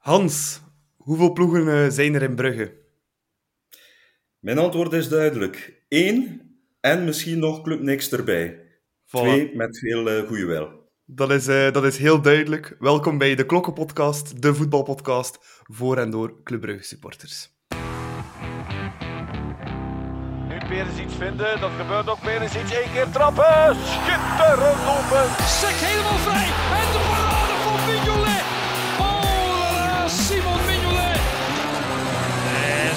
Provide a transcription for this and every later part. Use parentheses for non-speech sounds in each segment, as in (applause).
Hans, hoeveel ploegen eh, zijn er in Brugge? Mijn antwoord is duidelijk. Eén en misschien nog Club Niks erbij. Twee met veel uh, goede wil. Dat is, uh, dat is heel duidelijk. Welkom bij de Klokkenpodcast, de voetbalpodcast voor en door Club Brugge supporters. Nu Perens iets vinden, dat gebeurt ook. Perens iets één keer trappen. Schitterend open. Sek helemaal vrij.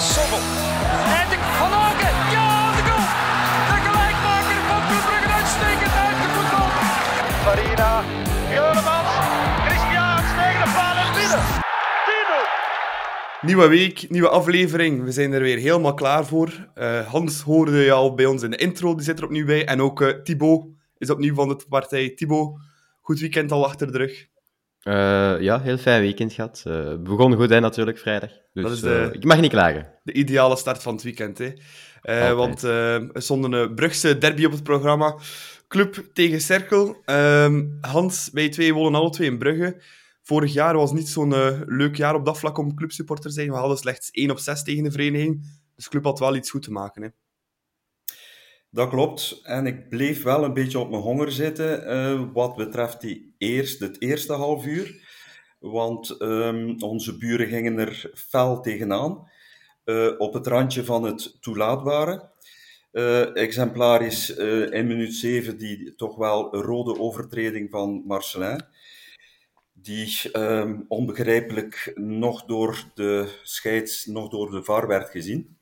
En Sommel. En de Van Aken. Ja, de goal. De gelijkmaker van Club Brugge uitstekend uitgevoetbald. Farina. Juremans. Christian tegen de paal en binnen. Nieuwe week, nieuwe aflevering. We zijn er weer helemaal klaar voor. Uh, Hans hoorde je al bij ons in de intro, die zit er opnieuw bij. En ook uh, Thibaut is opnieuw van de partij. Thibaut, goed weekend al achter de rug. Uh, ja, heel fijn weekend gehad. Uh, begon goed, hè, natuurlijk, vrijdag. Dus dat is de, uh, ik mag niet klagen. De ideale start van het weekend, hè. Okay. Want er stond een Brugse derby op het programma. Club tegen Cerkel. Ehm, Hans, wij twee wonen alle twee in Brugge. Vorig jaar was niet zo'n leuk jaar op dat vlak om clubsupporter te zijn. We hadden slechts 1 op 6 tegen de vereniging. Dus club had wel iets goed te maken, hè. Dat klopt. En ik bleef wel een beetje op mijn honger zitten uh, wat betreft die eerst, het eerste half uur. Want um, onze buren gingen er fel tegenaan. Uh, op het randje van het toelaatbare. Uh, exemplarisch in minuut 7 die toch wel rode overtreding van Marcelin. Die um, onbegrijpelijk nog door de scheids, nog door de VAR werd gezien.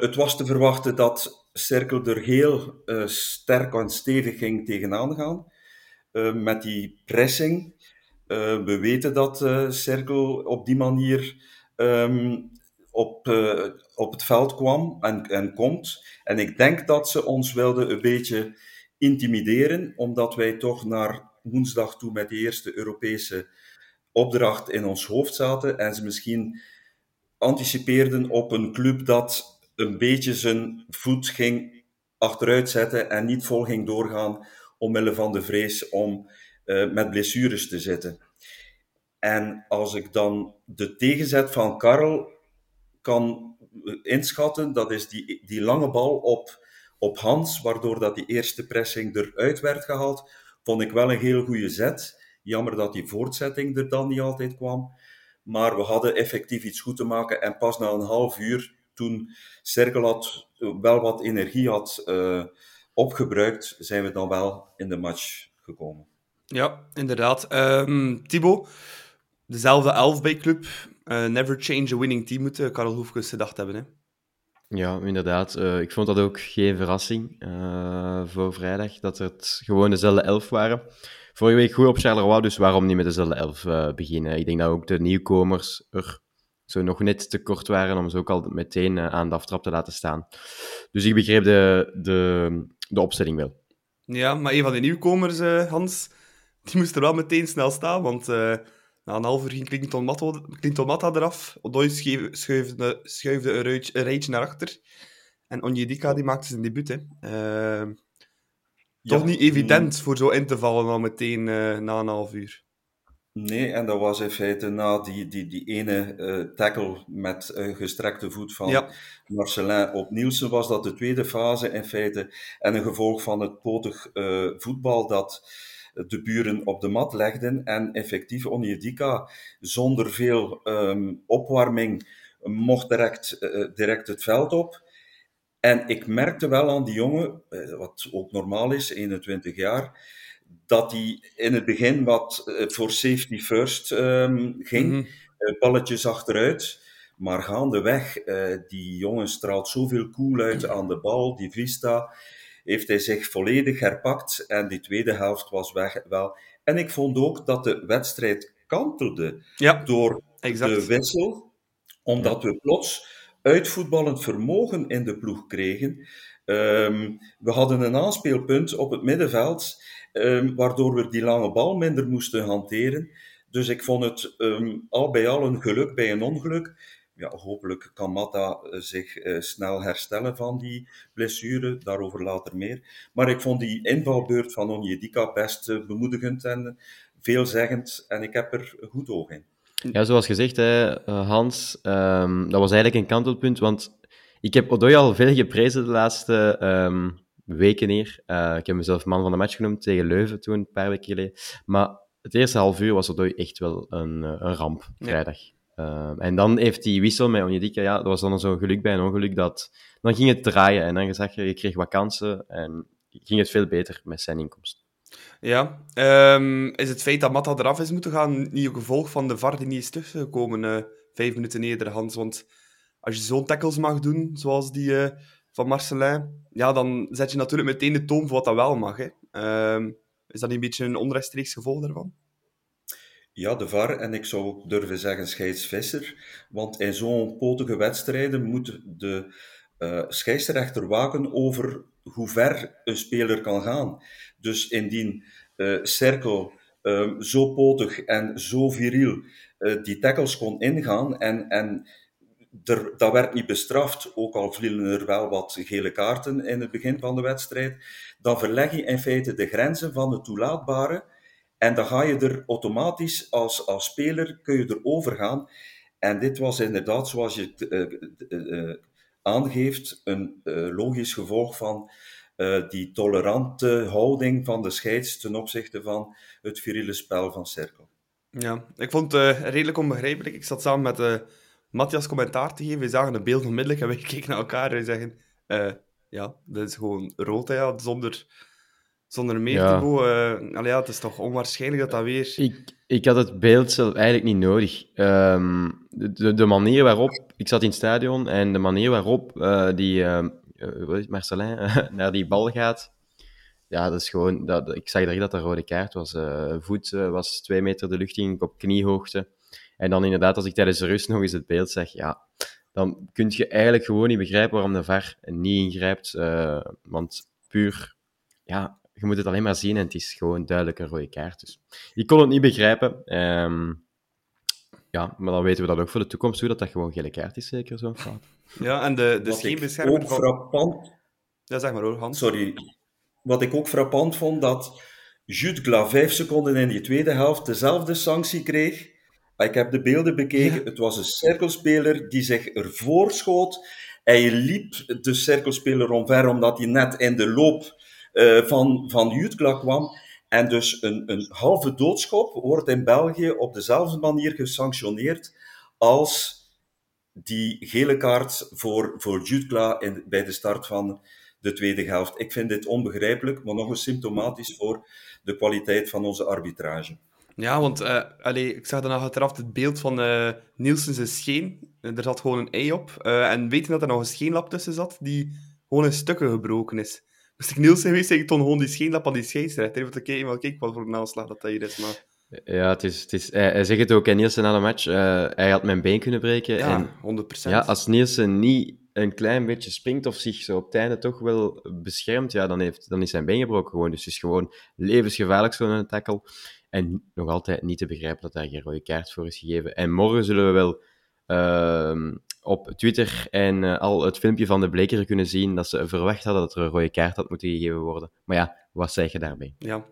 het was te verwachten dat Cirkel er heel uh, sterk en stevig ging tegenaan gaan. Uh, met die pressing. Uh, we weten dat Cirkel op die manier um, op, op het veld kwam en, en komt. En ik denk dat ze ons wilden een beetje intimideren, omdat wij toch naar woensdag toe met de eerste Europese opdracht in ons hoofd zaten. En ze misschien anticipeerden op een club dat een beetje zijn voet ging achteruit zetten en niet vol ging doorgaan omwille van de vrees om uh, met blessures te zitten. En als ik dan de tegenzet van Karel kan inschatten, dat is die, die lange bal op, op Hans, waardoor dat die eerste pressing eruit werd gehaald, vond ik wel een heel goede zet. Jammer dat die voortzetting er dan niet altijd kwam. Maar we hadden effectief iets goed te maken en pas na een half uur toen Cirkel had, wel wat energie had uh, opgebruikt, zijn we dan wel in de match gekomen. Ja, inderdaad. Um, Thibaut, dezelfde elf bij club. Uh, never change a winning team, moet uh, Karel Hoefkes gedacht hebben. Hè? Ja, inderdaad. Uh, ik vond dat ook geen verrassing voor vrijdag, dat het gewoon dezelfde elf waren. Vorige week goed op Charleroi, dus waarom niet met dezelfde elf beginnen? Ik denk dat ook de nieuwkomers er zo nog net te kort waren om ze ook al meteen uh, aan de aftrap te laten staan. Dus ik begreep de, de, de opstelling wel. Ja, maar een van de nieuwkomers, uh, Hans, die moest er wel meteen snel staan, want uh, na een half uur ging Clinton Matta, Clinton Matta eraf. Odoi schuifde, schuifde een, rijtje naar achter. En Onjedika die maakte zijn debuut. Hè. toch ja, niet evident voor zo in te vallen al meteen na een half uur. Nee, en dat was in feite na die, die, die ene uh, tackle met uh, gestrekte voet van ja. Marcelin op Nielsen, was dat de tweede fase in feite. En een gevolg van het potig uh, voetbal dat de buren op de mat legden. En effectief Onyedika, zonder veel um, opwarming, mocht direct, direct het veld op. En ik merkte wel aan die jongen, wat ook normaal is, 21 jaar dat hij in het begin wat uh, voor safety first um, ging, mm -hmm. uh, balletjes achteruit. Maar gaandeweg, uh, die jongen straalt zoveel cool uit aan de bal, die Vista, heeft hij zich volledig herpakt en die tweede helft was weg wel. En ik vond ook dat de wedstrijd kantelde ja, door exact. de wissel, omdat we plots uitvoetballend vermogen in de ploeg kregen. Um, we hadden een aanspeelpunt op het middenveld um, waardoor we die lange bal minder moesten hanteren. Dus ik vond het um, al bij al een geluk bij een ongeluk. Ja, hopelijk kan Matta eh, zich uh, snel herstellen van die blessure, daarover later meer. Maar ik vond die invalbeurt van Onjedika best uh, bemoedigend en veelzeggend en ik heb er goed oog in. Ja, zoals gezegd, hè, Hans, um, dat was eigenlijk een kantelpunt, want ik heb Odoi al veel geprezen de laatste weken hier. Uh, ik heb mezelf man van de match genoemd tegen Leuven toen, een paar weken geleden. Maar het eerste half uur was Odoi echt wel een, een ramp, vrijdag. Ja. Uh, en dan heeft die wissel met Onyedika, ja, dat was dan zo'n geluk bij een ongeluk, dat dan ging het draaien en dan zag je, je kreeg wat kansen en ging het veel beter met zijn inkomst. Ja, um, is het feit dat Matta eraf is moeten gaan niet een gevolg van de VAR die niet is tussengekomen uh, vijf minuten eerder, Hans? Want als je zo'n tackles mag doen, zoals die uh, van Marcelin, ja, dan zet je natuurlijk meteen de toon voor wat dat wel mag. Hè. Um, is dat niet een beetje een onrechtstreeks gevolg daarvan? Ja, de VAR en ik zou ook durven zeggen scheidsvisser. Want in zo'n potige wedstrijden moet de uh, scheidsrechter waken over hoe ver een speler kan gaan. Dus indien uh, Cirkel uh, zo potig en zo viriel uh, die tackles kon ingaan en, en dat werd niet bestraft, ook al vielen er wel wat gele kaarten in het begin van de wedstrijd, dan verleg je in feite de grenzen van het toelaatbare en dan ga je er automatisch als, als speler, kun je er overgaan. En dit was inderdaad, zoals je uh, aangeeft, een logisch gevolg van die tolerante houding van de scheids ten opzichte van het viriele spel van Cirkel. Ja, ik vond het redelijk onbegrijpelijk. Ik zat samen met Matthias commentaar te geven. We zagen een beeld onmiddellijk en we (laughs) keken naar elkaar en zeggen... ja, dat is gewoon rood, ja, zonder, zonder meer ja. te go. ja, het is toch onwaarschijnlijk dat dat weer... Ik, ik had het beeld zelf eigenlijk niet nodig. Um, de, de manier waarop... Ik zat in het stadion en de manier waarop die uh, Marcelin (laughs) naar die bal gaat. Ja, dat is gewoon. Dat, ik zag direct dat dat rode kaart was. Uh, voet uh, was twee meter de lucht in, op kniehoogte. En dan inderdaad, als ik tijdens de rust nog eens het beeld zeg, ja, dan kun je eigenlijk gewoon niet begrijpen waarom de VAR niet ingrijpt. Uh, want puur, ja, je moet het alleen maar zien en het is gewoon duidelijk een rode kaart. Dus ik kon het niet begrijpen. Um, ja, maar dan weten we dat ook voor de toekomst hoe dat dat gewoon gele kaart is, zeker zo'n fout. Ja, en de, de scheenbeschermer frappant... Ja, zeg maar hoor, Hans. Sorry. Wat ik ook frappant vond, dat Jutgla vijf seconden in die tweede helft dezelfde sanctie kreeg. Ik heb de beelden bekeken. Het was een cirkelspeler die zich ervoor schoot. Hij liep de cirkelspeler omver, omdat hij net in de loop uh, van, van Jutgla kwam. En dus een, een halve doodschop wordt in België op dezelfde manier gesanctioneerd als die gele kaart voor, voor Jutkla in, bij de start van de tweede helft. Ik vind dit onbegrijpelijk, maar nog eens symptomatisch voor de kwaliteit van onze arbitrage. Ja, want uh, allee, ik zag daarna achteraf het beeld van uh, Nielsen's scheen. Er zat gewoon een ei op. Uh, en weten dat er nog een scheenlap tussen zat, die gewoon in stukken gebroken is. Moest ik Nielsen geweest, ik toon gewoon die scheenlap aan die scheidsrechter. Even kijken, wel kijk wat voor een aanslag dat hier is. Maar... Ja, het is, het is, hij, hij zegt het ook, in Nielsen na de match. Uh, hij had mijn been kunnen breken. Ja, en, 100%. Ja, als Nielsen niet een klein beetje springt of zich zo op het einde toch wel beschermt, ja, dan, heeft, dan is zijn been gebroken gewoon. Dus het is gewoon levensgevaarlijk zo'n tackle. En nog altijd niet te begrijpen dat daar geen rode kaart voor is gegeven. En morgen zullen we wel uh, op Twitter en uh, al het filmpje van de Bleker kunnen zien dat ze verwacht hadden dat er een rode kaart had moeten gegeven worden. Maar ja, wat zeg je daarbij? Ja,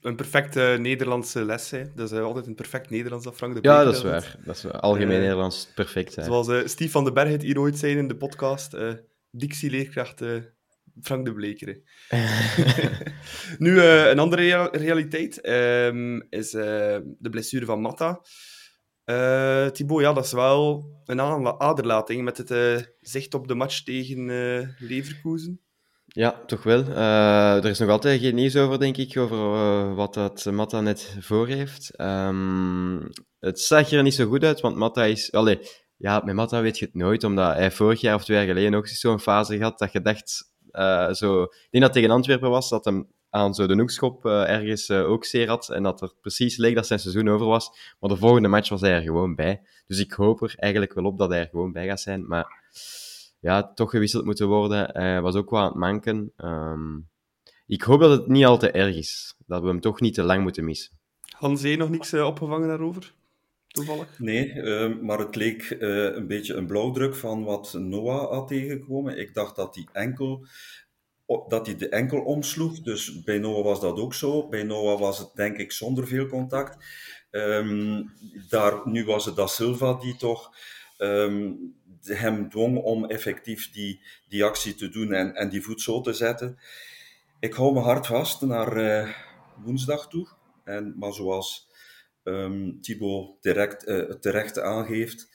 een perfecte Nederlandse les. Hè. Dat is uh, altijd een perfect Nederlands dat Frank de Bleker Ja, dat is waar. Dat is. Algemeen uh, Nederlands perfect. Hè. Zoals Steve van den Berg het hier ooit zei in de podcast. Dictie-leerkracht Frank de Bleker. (laughs) nu, een andere rea realiteit um, is de blessure van Matta. Uh, Thibaut, ja, dat is wel een aderlating met het zicht op de match tegen Leverkusen. Ja, toch wel. er is nog altijd geen nieuws over, denk ik, over wat dat Matta net voor heeft. Um, het zag er niet zo goed uit, want Matta is... Allee, ja, met Matta weet je het nooit, omdat hij vorig jaar of twee jaar geleden ook zo'n fase had dat je dacht... zo, ik denk dat tegen Antwerpen was, dat hem aan zo de hoekschop uh, ergens uh, ook zeer had. En dat er precies leek dat zijn seizoen over was. Maar de volgende match was hij er gewoon bij. Dus ik hoop er eigenlijk wel op dat hij er gewoon bij gaat zijn. Maar ja, toch gewisseld moeten worden. Was ook wel aan het manken. Um, ik hoop dat het niet al te erg is. Dat we hem toch niet te lang moeten missen. Hans, nog niks opgevangen daarover? Toevallig? Nee, uh, maar het leek uh, een beetje een blauwdruk van wat Noah had tegengekomen. Ik dacht dat hij enkel dat hij de enkel omsloeg. Dus bij Noah was dat ook zo. Bij Noah was het denk ik zonder veel contact. Ehm, daar, nu was het Da Silva die toch ehm, hem dwong om effectief die, die actie te doen en, en die voet zo te zetten. Ik hou me hard vast naar uh, woensdag toe. En, maar zoals um, Thibaut direct, uh, terecht aangeeft,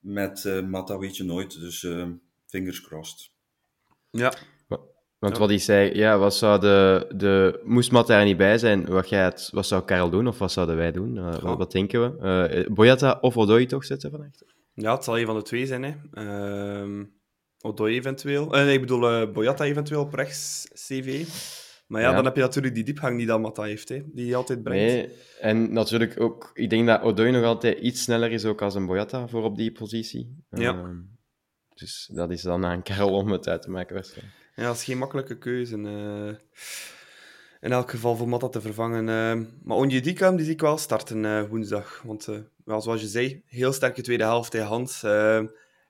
met uh, Mata weet je nooit. Dus uh, fingers crossed. Ja. Want Ja. wat hij zei, ja, wat zou de, de, moest Matt daar niet bij zijn, wat, jij het, wat zou Karel doen of wat zouden wij doen? Uh, wat, wat denken we? Uh, Boyata of Odoi toch zetten van achter? Ja, het zal een van de twee zijn. Hè. Ehm Odoi eventueel. Eh, nee, ik bedoel eh Boyata eventueel op rechts CV. Maar ja, Ja. dan heb je natuurlijk die diepgang die dat Mata heeft, hè, die hij altijd brengt. Nee, en natuurlijk ook, ik denk dat Odoi nog altijd iets sneller is ook als een Boyata voor op die positie. Ja. Ehm, dus dat is dan aan Karel om het uit te maken waarschijnlijk. Ja, dat is geen makkelijke keuze. eh. in elk geval voor Matta te vervangen. eh. maar Onjedika, die zie ik wel starten eh, woensdag. Want eh, ja, zoals je zei, heel sterke tweede helft bij Hans. Eh,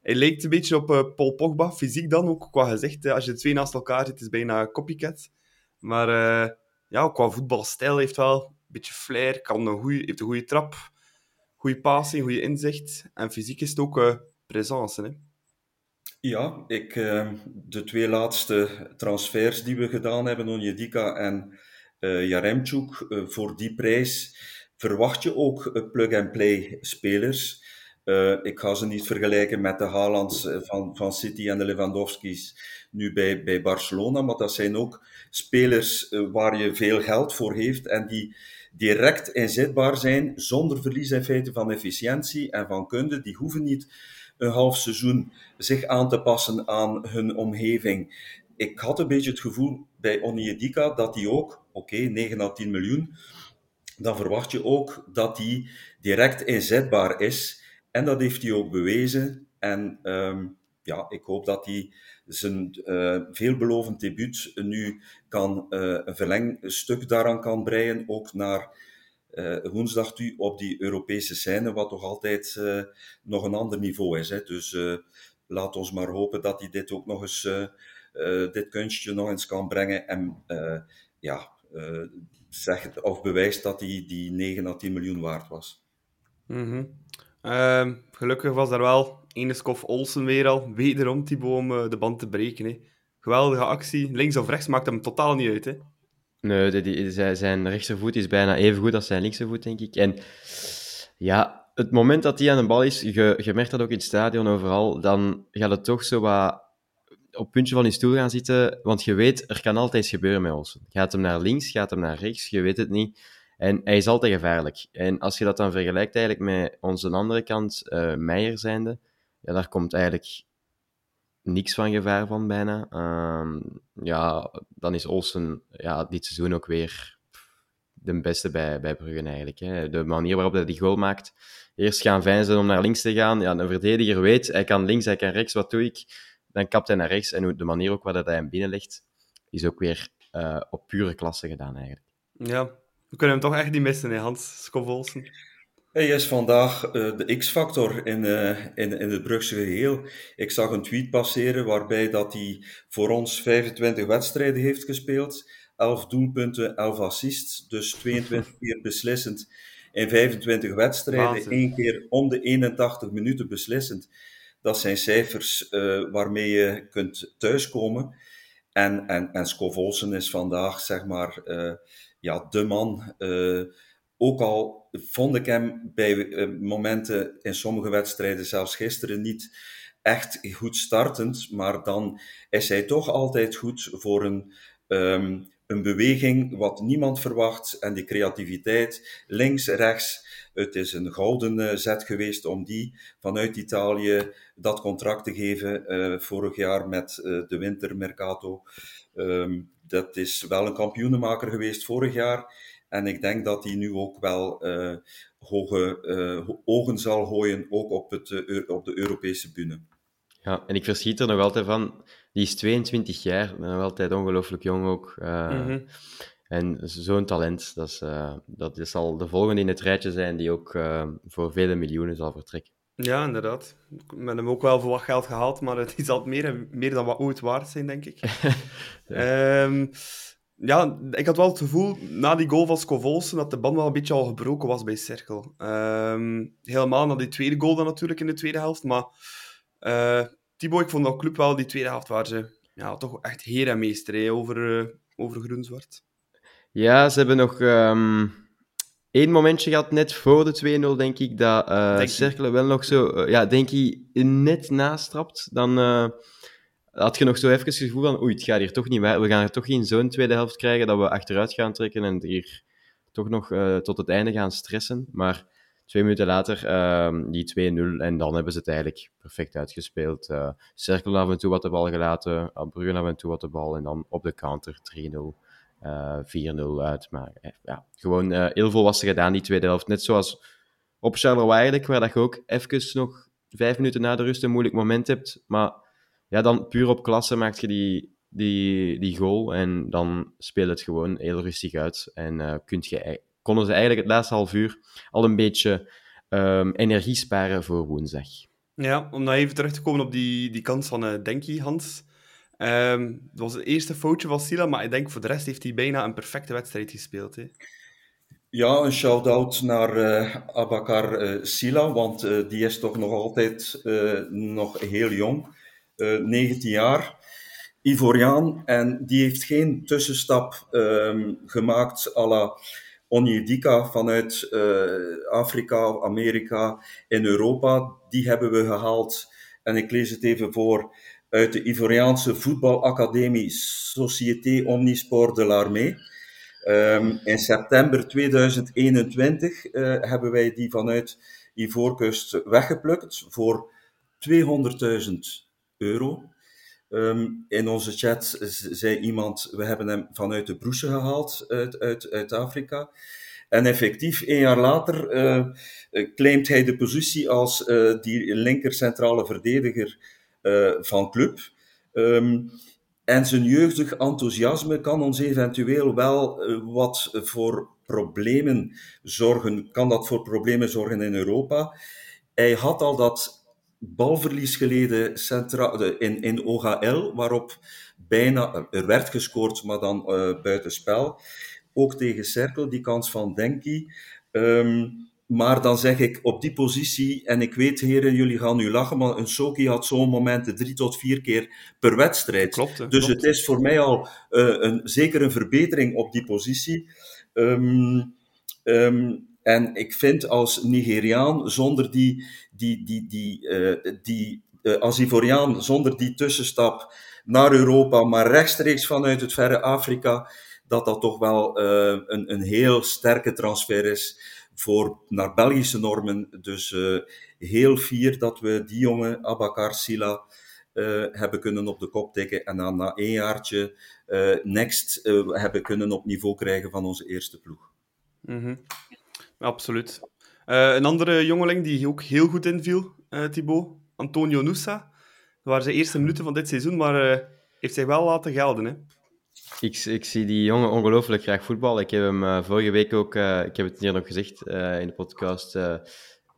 hij lijkt een beetje op eh, Paul Pogba, fysiek dan ook qua gezicht. als je de twee naast elkaar zit, is het bijna copycat. Maar eh, ja, qua voetbalstijl heeft wel een beetje flair, kan een goeie, heeft een goede trap, goede passing, goede inzicht. En fysiek is het ook eh presence. Hè. Ja, ik, eh, de twee laatste transfers die we gedaan hebben, Onjedika en eh Jaremchuk, voor die prijs verwacht je ook plug-and-play spelers. Eh, ik ga ze niet vergelijken met de Haalands eh, van, van City en de Lewandowski's nu bij, bij Barcelona, maar dat zijn ook spelers eh, waar je veel geld voor heeft en die direct inzetbaar zijn, zonder verlies in feite van efficiëntie en van kunde. Die hoeven niet een half seizoen zich aan te passen aan hun omgeving. Ik had een beetje het gevoel bij Onyedika dat hij ook, oké, 9 à 10 miljoen, dan verwacht je ook dat hij direct inzetbaar is. En dat heeft hij ook bewezen. En um, ja, ik hoop dat hij zijn uh, veelbelovend debuut nu kan uh, een verlengstuk daaraan kan breien, ook naar uh, woensdag toe op die Europese scène, wat toch altijd nog een ander niveau is. Hè. Dus laat ons maar hopen dat hij dit ook nog eens, dit kunstje nog eens kan brengen en ja, zegt of bewijst dat hij die 9 à 10 miljoen waard was. -hmm. Gelukkig was daar wel ene Skof Olsen weer al, wederom Thibaut om uh, de band te breken. Hè. Geweldige actie, links of rechts maakt hem totaal niet uit. Hè. Nee, die, die, zijn rechtervoet is bijna even goed als zijn linkse denk ik. En ja, het moment dat hij aan de bal is, je, je merkt dat ook in het stadion overal, dan gaat het toch zo wat op het puntje van je stoel gaan zitten, want je weet, er kan altijd iets gebeuren met Olsen. Gaat hem naar links, gaat hem naar rechts, je weet het niet. En hij is altijd gevaarlijk. En als je dat dan vergelijkt eigenlijk met onze andere kant, uh, Meijer zijnde, ja, daar komt eigenlijk niks van gevaar van bijna. Um, ja, dan is Olsen ja, dit seizoen ook weer de beste bij, bij Bruggen eigenlijk. Hè. De manier waarop hij die goal maakt. Eerst gaan veinzen om naar links te gaan. Ja, een verdediger weet, hij kan links, hij kan rechts, wat doe ik? Dan kapt hij naar rechts. En de manier ook waarop hij hem binnenlegt, is ook weer uh, op pure klasse gedaan eigenlijk. Ja, we kunnen hem toch echt niet missen, hè, Hans Skof Olsen. Hij is vandaag uh, de X-factor in, uh, in, in het Brugse geheel. Ik zag een tweet passeren waarbij dat hij voor ons 25 wedstrijden heeft gespeeld. 11 doelpunten, 11 assists. Dus 22 (laughs) keer beslissend in 25 wedstrijden. Eén keer om de 81 minuten beslissend. Dat zijn cijfers uh, waarmee je kunt thuiskomen. En, en, en Skov Olsen is vandaag, zeg maar, ja, de man ook al vond ik hem bij uh, momenten in sommige wedstrijden, zelfs gisteren, niet echt goed startend. Maar dan is hij toch altijd goed voor een, um, een beweging wat niemand verwacht. En die creativiteit, links, rechts. Het is een gouden uh, zet geweest om die vanuit Italië dat contract te geven uh, vorig jaar met de wintermercato. Um, dat is wel een kampioenenmaker geweest vorig jaar. En ik denk dat hij nu ook wel uh, hoge uh, ogen zal gooien, ook op, het, uh, op de Europese bühne. Ja, en ik verschiet er nog altijd van. Die is 22 jaar, nog altijd ongelooflijk jong ook. Mm -hmm. En zo'n talent, dat, is, dat zal de volgende in het rijtje zijn die ook voor vele miljoenen zal vertrekken. Ja, inderdaad. Met hem ook wel voor wat geld gehaald, maar het is altijd meer, meer dan wat ooit waard zijn, denk ik. (laughs) ja. um, ja, ik had wel het gevoel, na die goal van Scovolsen, dat de band wel een beetje al gebroken was bij Cirkel. Ehm, helemaal na die tweede goal dan natuurlijk in de tweede helft. Maar uh, Thibaut, ik vond dat club wel, die tweede helft, waar ze ja, toch echt heer en meester over, uh, over groen-zwart. Ja, ze hebben nog um, één momentje gehad, net voor de 2-0, denk ik, dat uh, Cercle wel nog zo, ja, denk ik, net nastrapt. Dan had je nog zo even het gevoel van, oei, het gaat hier toch niet. We gaan er toch geen zo'n tweede helft krijgen dat we achteruit gaan trekken en hier toch nog uh, tot het einde gaan stressen. Maar twee minuten later, uh, die 2-0 en dan hebben ze het eigenlijk perfect uitgespeeld. Cirkel af en toe wat de bal gelaten, Brugge af en toe wat de bal en dan op de counter 3-0. 4-0 uit. Maar ja, gewoon heel veel was er gedaan, die tweede helft. Net zoals op Charleroi eigenlijk, waar dat je ook even nog vijf minuten na de rust een moeilijk moment hebt. Maar ja, dan puur op klasse maak je die, die, die goal en dan speelt het gewoon heel rustig uit. En kunt je, konden ze eigenlijk het laatste half uur al een beetje um, energie sparen voor woensdag. Ja, om nou even terug te komen op die, die kans van uh, Denki, Hans. Um, dat was het eerste foutje van Sila, maar ik denk voor de rest heeft hij bijna een perfecte wedstrijd gespeeld. Hè? Ja, een shout-out naar uh, Abakar uh, Sila, want uh, die is toch nog altijd nog heel jong. 19 eh, jaar, Ivoriaan. En die heeft geen tussenstap um, gemaakt à la Onyedika vanuit Afrika, Amerika in Europa. Die hebben we gehaald. En ik lees het even voor uit de Ivoriaanse voetbalacademie Société Omnisport de l'Armée. Um, in september 2021 uh, eh, hebben wij die vanuit Ivoorkust weggeplukt voor 200.000 euro. Um, in onze chat zei iemand, we hebben hem vanuit de broesje gehaald uit, uit, uit Afrika. En effectief, een jaar later, uh, claimt hij de positie als die linker centrale verdediger van club. Um, en zijn jeugdig enthousiasme kan ons eventueel wel wat voor problemen zorgen, kan dat voor problemen zorgen in Europa. Hij had al dat balverlies geleden in, in OHL, waarop bijna, er werd gescoord, maar dan uh, buitenspel. Ook tegen Cerkel, die kans van Denki. Um, maar dan zeg ik op die positie, en ik weet heren, jullie gaan nu lachen, maar een Soki had zo'n momenten drie tot vier keer per wedstrijd. Klopt, dus het is voor mij al uh, een, zeker een verbetering op die positie. Um, um, en ik vind als Nigeriaan, zonder die, die, die, die, uh, die uh, als Ivoriaan, zonder die tussenstap naar Europa, maar rechtstreeks vanuit het verre Afrika, dat dat toch wel een, een heel sterke transfer is voor, naar Belgische normen. Dus heel fier dat we die jongen, Abakar Sila, hebben kunnen op de kop tikken en dan na één jaartje next hebben kunnen op niveau krijgen van onze eerste ploeg. -hmm. Absoluut. Een andere jongeling die ook heel goed inviel, Thibaut, Antonio Nusa. Dat waren zijn eerste minuten van dit seizoen, maar heeft zich wel laten gelden. Hè? Ik, ik zie die jongen ongelooflijk graag voetballen. Ik heb hem vorige week ook, ik heb het hier nog gezegd in de podcast, de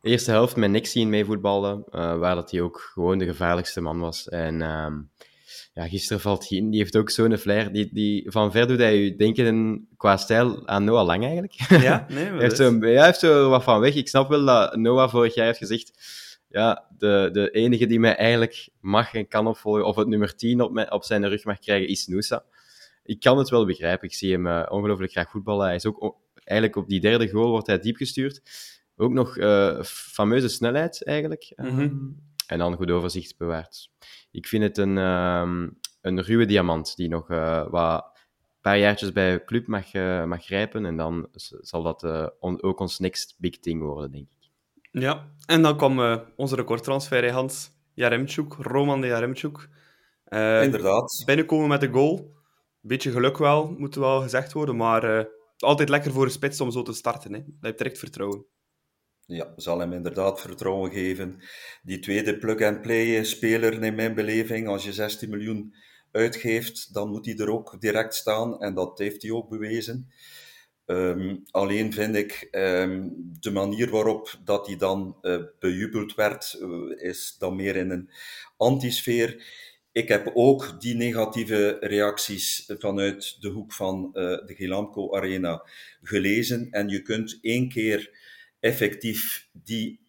eerste helft met niks zien mee voetballen, waar dat hij ook gewoon de gevaarlijkste man was. En ehm, ja, gisteren valt hij in. Die heeft ook zo'n flair. Die, die, van ver doet hij je denken qua stijl aan Noah Lang eigenlijk. Ja, nee, (laughs) hij, heeft zo, hij heeft zo wat van weg. Ik snap wel dat Noah vorig jaar heeft gezegd ja, de, de enige die mij eigenlijk mag en kan opvolgen, of het nummer 10 op, op zijn rug mag krijgen, is Noosa. Ik kan het wel begrijpen. Ik zie hem uh, ongelooflijk graag voetballen. Hij is ook eigenlijk op die derde goal wordt hij diep gestuurd. Ook nog uh, fameuze snelheid eigenlijk. Mm -hmm. En dan goed overzicht bewaard ik vind het een, um, een ruwe diamant die nog uh, wat paar jaartjes bij de club mag, uh, mag grijpen. En dan zal dat uh, on, ook ons next big thing worden, denk ik. Ja, en dan kwam onze recordtransfer, Hans. Jaremchuk, Roman de Jaremchuk. Inderdaad. Binnenkomen met de goal. Beetje geluk wel, moet wel gezegd worden. Maar altijd lekker voor een spits om zo te starten. Hè. Dat heeft direct vertrouwen. Ja, zal hem inderdaad vertrouwen geven. Die tweede plug-and-play speler, in mijn beleving, als je 16 miljoen uitgeeft, dan moet hij er ook direct staan. En dat heeft hij ook bewezen. Um, alleen vind ik um, de manier waarop dat hij dan uh, bejubeld werd, is dan meer in een antisfeer. Ik heb ook die negatieve reacties vanuit de hoek van de Gilamco Arena gelezen. En je kunt één keer effectief die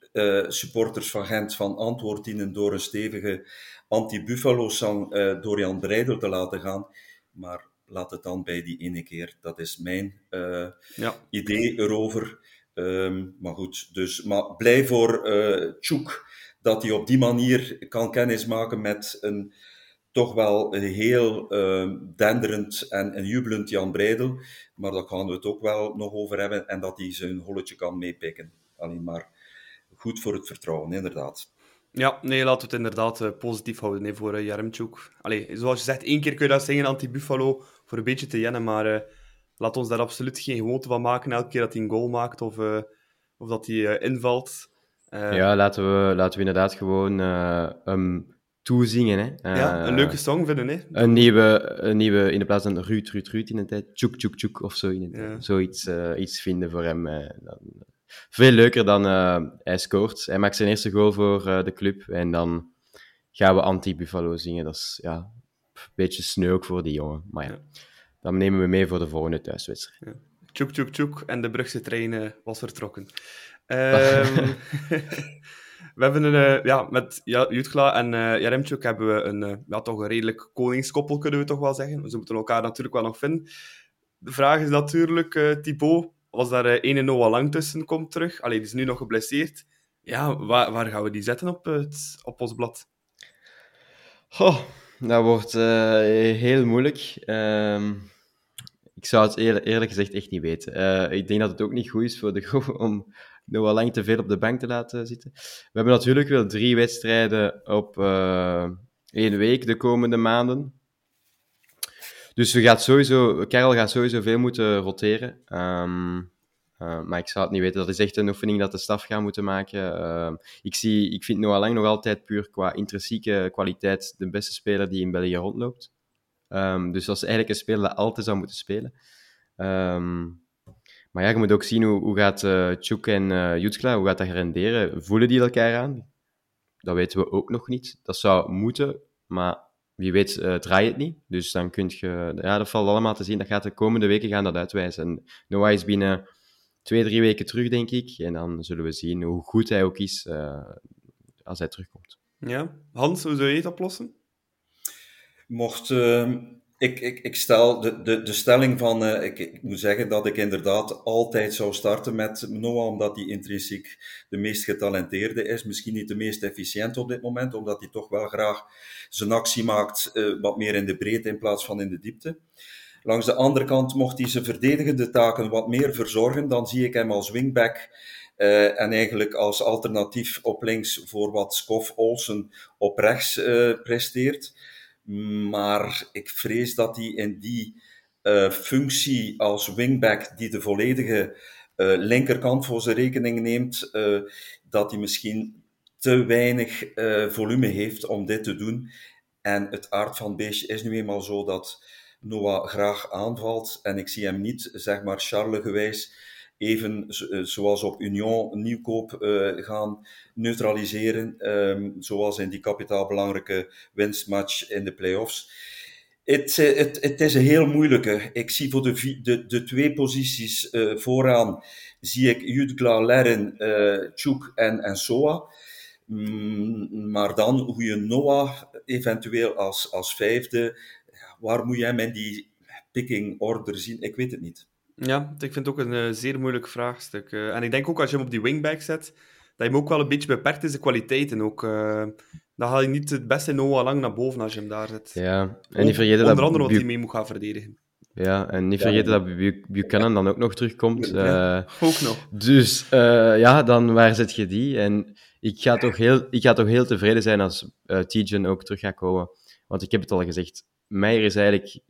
supporters van Gent van antwoord dienen door een stevige anti-Buffalo-sang door Jan Breidel te laten gaan. Maar laat het dan bij die ene keer. Dat is mijn uh, ja. idee erover. Um, maar goed, dus, maar blij voor Tjoek dat hij op die manier kan kennismaken met een toch wel heel uh, denderend en, en jubelend Jan Breidel. Maar daar gaan we het ook wel nog over hebben. En dat hij zijn holletje kan meepikken. Alleen maar goed voor het vertrouwen, inderdaad. Ja, nee, laten we het inderdaad uh, positief houden nee, voor uh, Jaremchuk. Allee, zoals je zegt, één keer kun je dat zeggen, anti-Buffalo, voor een beetje te jennen, maar uh, laat ons daar absoluut geen gewoonte van maken elke keer dat hij een goal maakt of, of dat hij invalt. ja, laten we, laten we inderdaad gewoon toezingen. Hè. ja, een leuke song vinden. Hè. Een nieuwe, een nieuwe, in de plaats van Ruud, Ruud, Ruud in de tijd, Tjoek, Tjoek, Tjoek of zo in de tijd. Zoiets iets vinden voor hem. Dan, veel leuker dan hij scoort. Hij maakt zijn eerste goal voor de club en dan gaan we anti-Buffalo zingen. Dat is ja, een beetje sneu ook voor die jongen. Maar ja, dan nemen we mee voor de volgende thuiswedstrijd. Ja. Tjoek, tjoek, tjoek. En de Brugse trein was vertrokken. Um, (laughs) (laughs) we hebben een, ja, met Jutkla en uh, Jaremchuk hebben we een, ja, toch een redelijk koningskoppel, kunnen we toch wel zeggen. Ze moeten elkaar natuurlijk wel nog vinden. De vraag is natuurlijk, uh, Thibaut, als daar uh, ene Noah Lang tussen komt terug, alleen die is nu nog geblesseerd, ja, waar, waar gaan we die zetten op, het, op ons blad? Oh, dat wordt heel moeilijk. Uh, ik zou het eerlijk, eerlijk gezegd echt niet weten. Ik denk dat het ook niet goed is voor de (laughs) groep om Noah Lang te veel op de bank te laten zitten. We hebben natuurlijk wel drie wedstrijden op één week de komende maanden. Dus we gaat sowieso, Karel gaat sowieso veel moeten roteren. Um, uh, maar ik zou het niet weten. Dat is echt een oefening dat de staf gaat moeten maken. Uh, ik, zie, ik vind Noah Lang nog altijd puur qua intrinsieke kwaliteit de beste speler die in België rondloopt. Um, dus dat is eigenlijk een speler dat altijd zou moeten spelen. Um, maar ja, je moet ook zien hoe, hoe gaat uh, en uh, Jutskla, hoe gaat dat renderen? Voelen die elkaar aan? Dat weten we ook nog niet. Dat zou moeten, maar wie weet uh, draai het niet. Dus dan kun je... Ja, dat valt allemaal te zien. Dat gaat de komende weken gaan dat uitwijzen. En Noah is binnen twee, drie weken terug, denk ik. En dan zullen we zien hoe goed hij ook is uh, als hij terugkomt. Ja. Hans, hoe zou je het oplossen? Mocht... Uh ik, ik, ik stel de, de, de stelling van, uh, ik, ik, moet zeggen dat ik inderdaad altijd zou starten met Noah, omdat hij intrinsiek de meest getalenteerde is. Misschien niet de meest efficiënt op dit moment, omdat hij toch wel graag zijn actie maakt uh, wat meer in de breedte in plaats van in de diepte. Langs de andere kant mocht hij zijn verdedigende taken wat meer verzorgen, dan zie ik hem als wingback uh, en eigenlijk als alternatief op links voor wat Skof Olsen op rechts presteert. Maar ik vrees dat hij in die uh, functie als wingback, die de volledige uh, linkerkant voor zijn rekening neemt, uh, dat hij misschien te weinig volume heeft om dit te doen. En het aard van beestje is nu eenmaal zo dat Noah graag aanvalt. En ik zie hem niet, zeg maar, Charles gewijs even eh, zoals op Union nieuwkoop uh, gaan neutraliseren, um, zoals in die kapitaalbelangrijke winstmatch in de playoffs. Het, eh, het, het is een heel moeilijke. Ik zie voor de, de, de twee posities uh, vooraan, zie ik Jutgla, Lerren, uh, Tjoek en, en Soa. Mm, maar dan hoe je Noah eventueel als, als vijfde, waar moet je hem in die picking order zien? Ik weet het niet. Ja, ik vind het ook een uh, zeer moeilijk vraagstuk. Uh, en ik denk ook als je hem op die wingback zet, dat je hem ook wel een beetje beperkt is de kwaliteiten. Ook, uh, dan haal je niet het beste Noah lang naar boven als je hem daar zet. Ja, en niet vergeten Onder dat... andere wat hij mee moet gaan verdedigen. Ja, en niet vergeten ja. dat Buchanan dan ook nog terugkomt. Ja, ook nog. Dus ja, dan waar zet je die? En ik ga toch heel, ik ga toch heel tevreden zijn als uh, Tijan ook terug gaat komen. Want ik heb het al gezegd, Meijer is eigenlijk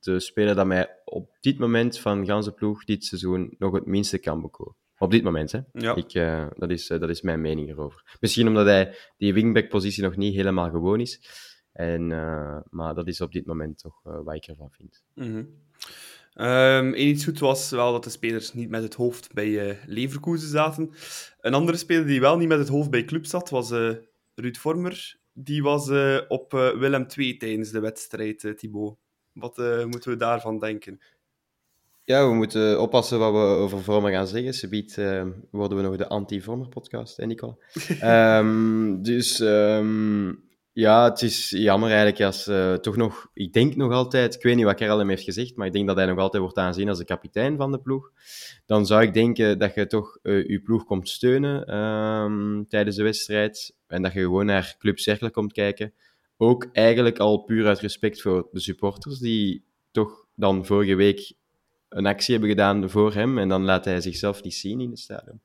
de speler dat mij op dit moment van ganse ploeg dit seizoen nog het minste kan bekoren. Op dit moment, hè. Ja. Ik, uh, dat, is, uh, dat is mijn mening erover. Misschien omdat hij die wingback-positie nog niet helemaal gewoon is. En, uh, maar dat is op dit moment toch wat ik ervan vind. Mm -hmm. Um, iets goed was wel dat de spelers niet met het hoofd bij Leverkusen zaten. Een andere speler die wel niet met het hoofd bij club zat, was Ruud Vormer. Die was uh, op uh, Willem II tijdens de wedstrijd, uh, Thibaut. Wat moeten we daarvan denken? Ja, we moeten oppassen wat we over vormen gaan zeggen. Ze biedt worden we nog de anti-vormer-podcast, hè, Nicola? (laughs) um, dus um, ja, het is jammer eigenlijk als uh, toch nog, ik denk nog altijd, ik weet niet wat Karel hem heeft gezegd, maar ik denk dat hij nog altijd wordt aanzien als de kapitein van de ploeg. Dan zou ik denken dat je toch uh, je ploeg komt steunen um, tijdens de wedstrijd en dat je gewoon naar Club Cercle komt kijken. Ook eigenlijk al puur uit respect voor de supporters, die toch dan vorige week een actie hebben gedaan voor hem en dan laat hij zichzelf niet zien in het stadion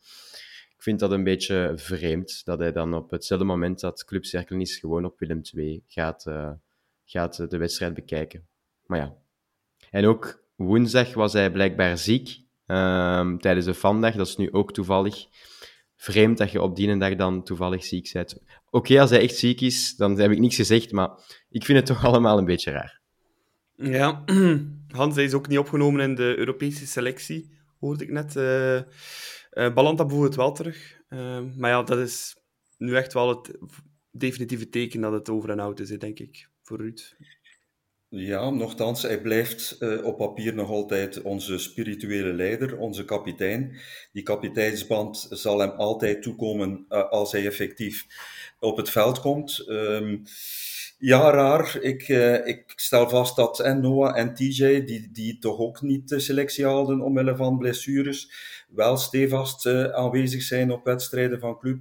vind dat een beetje vreemd dat hij dan op hetzelfde moment dat Club Cercle is gewoon op Willem II gaat, uh, gaat de wedstrijd bekijken. Maar ja. En ook woensdag was hij blijkbaar ziek um, tijdens de vandag. Dat is nu ook toevallig. Vreemd dat je op die dag dan toevallig ziek bent. Oké, als hij echt ziek is, dan heb ik niks gezegd, maar ik vind het toch (laughs) allemaal een beetje raar. Ja, (clears throat) Hans hij is ook niet opgenomen in de Europese selectie, hoorde ik net. Uh, uh, Balanta bijvoorbeeld wel terug. Uh, maar ja, dat is nu echt wel het definitieve teken dat het over en out is, denk ik, voor Ruud. Ja, nogthans, hij blijft uh, op papier nog altijd onze spirituele leider, onze kapitein. Die kapiteinsband zal hem altijd toekomen uh, als hij effectief op het veld komt. Um, ja, raar. Ik, uh, ik stel vast dat en Noah en TJ, die, die toch ook niet de selectie haalden omwille van blessures, wel stevast uh, aanwezig zijn op wedstrijden van club.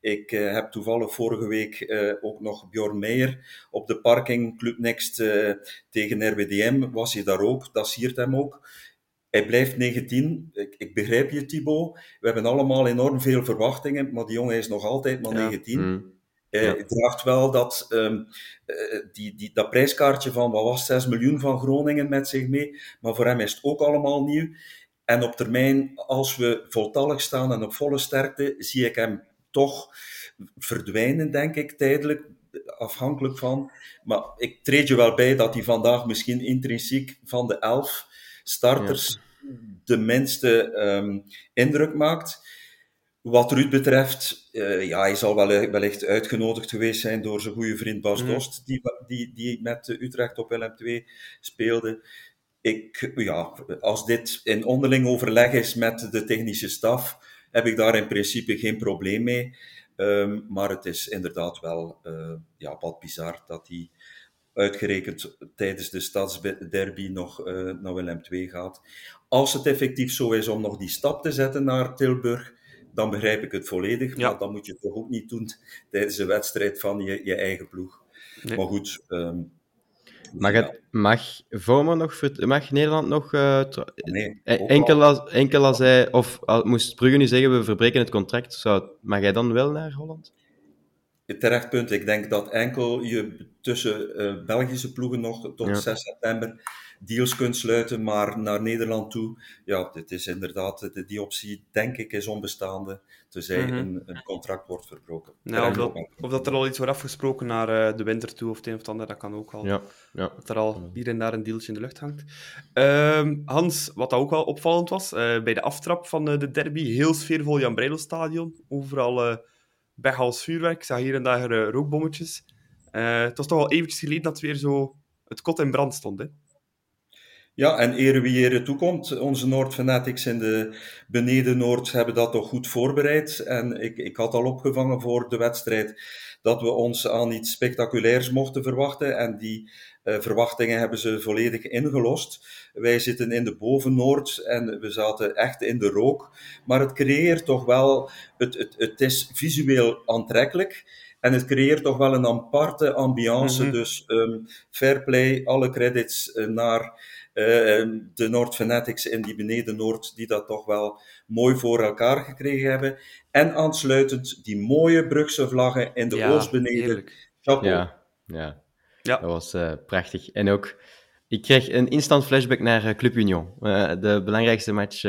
Ik uh, heb toevallig vorige week ook nog Bjorn Meijer op de parking Club Next tegen RWDM. Was hij daar ook? Dat siert hem ook. Hij blijft 19. Ik, ik, begrijp je, Thibaut. We hebben allemaal enorm veel verwachtingen, maar die jongen is nog altijd maar ja. 19. Mm. Hij ja. draagt wel dat, um, die, die, dat prijskaartje van, wat was 6 miljoen van Groningen met zich mee, maar voor hem is het ook allemaal nieuw. En op termijn, als we voltallig staan en op volle sterkte, zie ik hem toch verdwijnen, denk ik, tijdelijk, afhankelijk van. Maar ik treed je wel bij dat hij vandaag misschien intrinsiek van de elf starters ja. de minste um, indruk maakt. Wat Ruud betreft, uh, ja, hij zal wel, wellicht uitgenodigd geweest zijn door zijn goede vriend Bas mm. Dost, die, die, die met Utrecht op LM2 speelde. Ik, ja, als dit in onderling overleg is met de technische staf, heb ik daar in principe geen probleem mee. Um, maar het is inderdaad wel uh, ja, wat bizar dat hij uitgerekend tijdens de stadsderby nog uh, naar Willem 2 gaat. Als het effectief zo is om nog die stap te zetten naar Tilburg, dan begrijp ik het volledig. Ja. Maar dat moet je toch ook niet doen tijdens een wedstrijd van je, je eigen ploeg. Nee. Maar goed. Um, mag, het, mag, Vormer nog, mag Nederland nog. Uh, nee, enkel, als, enkel als hij. Of al, moest Brugge nu zeggen: we verbreken het contract, zou, mag hij dan wel naar Holland? Terecht punt. Ik denk dat enkel je tussen uh, Belgische ploegen nog tot ja. 6 september deals kunt sluiten, maar naar Nederland toe, ja, dit is inderdaad, die optie denk ik is onbestaande, tenzij mm -hmm. een, een, contract wordt verbroken. Ja, of, dat, of, dat, er al iets wordt afgesproken naar uh, de winter toe of het een of het ander, dat kan ook al. Ja, ja. Dat er al hier en daar een deeltje in de lucht hangt. Um, Hans, wat dat ook wel opvallend was, uh, bij de aftrap van uh, de derby, heel sfeervol Jan Breidel stadion, overal uh, Bechals vuurwerk, ik zag hier en daar rookbommetjes. het was toch wel eventjes geleden dat weer zo het kot in brand stond, hè? Ja, en ere wie ere toekomt. Onze Noord Fanatics in de beneden Noord hebben dat toch goed voorbereid. En ik, ik had al opgevangen voor de wedstrijd dat we ons aan iets spectaculairs mochten verwachten. En die uh, verwachtingen hebben ze volledig ingelost. Wij zitten in de boven-Noord en we zaten echt in de rook. Maar het creëert toch wel, het, het, het is visueel aantrekkelijk. En het creëert toch wel een aparte ambiance. Mm -hmm. Dus um, fair play, alle credits uh, naar uh, de Noord Fanatics in die beneden Noord, die dat toch wel mooi voor elkaar gekregen hebben. En aansluitend die mooie Brugse vlaggen in de ja, oost beneden. Ja, ja. ja, dat was uh, prachtig. En ook, ik kreeg een instant flashback naar uh, Club Union. de belangrijkste match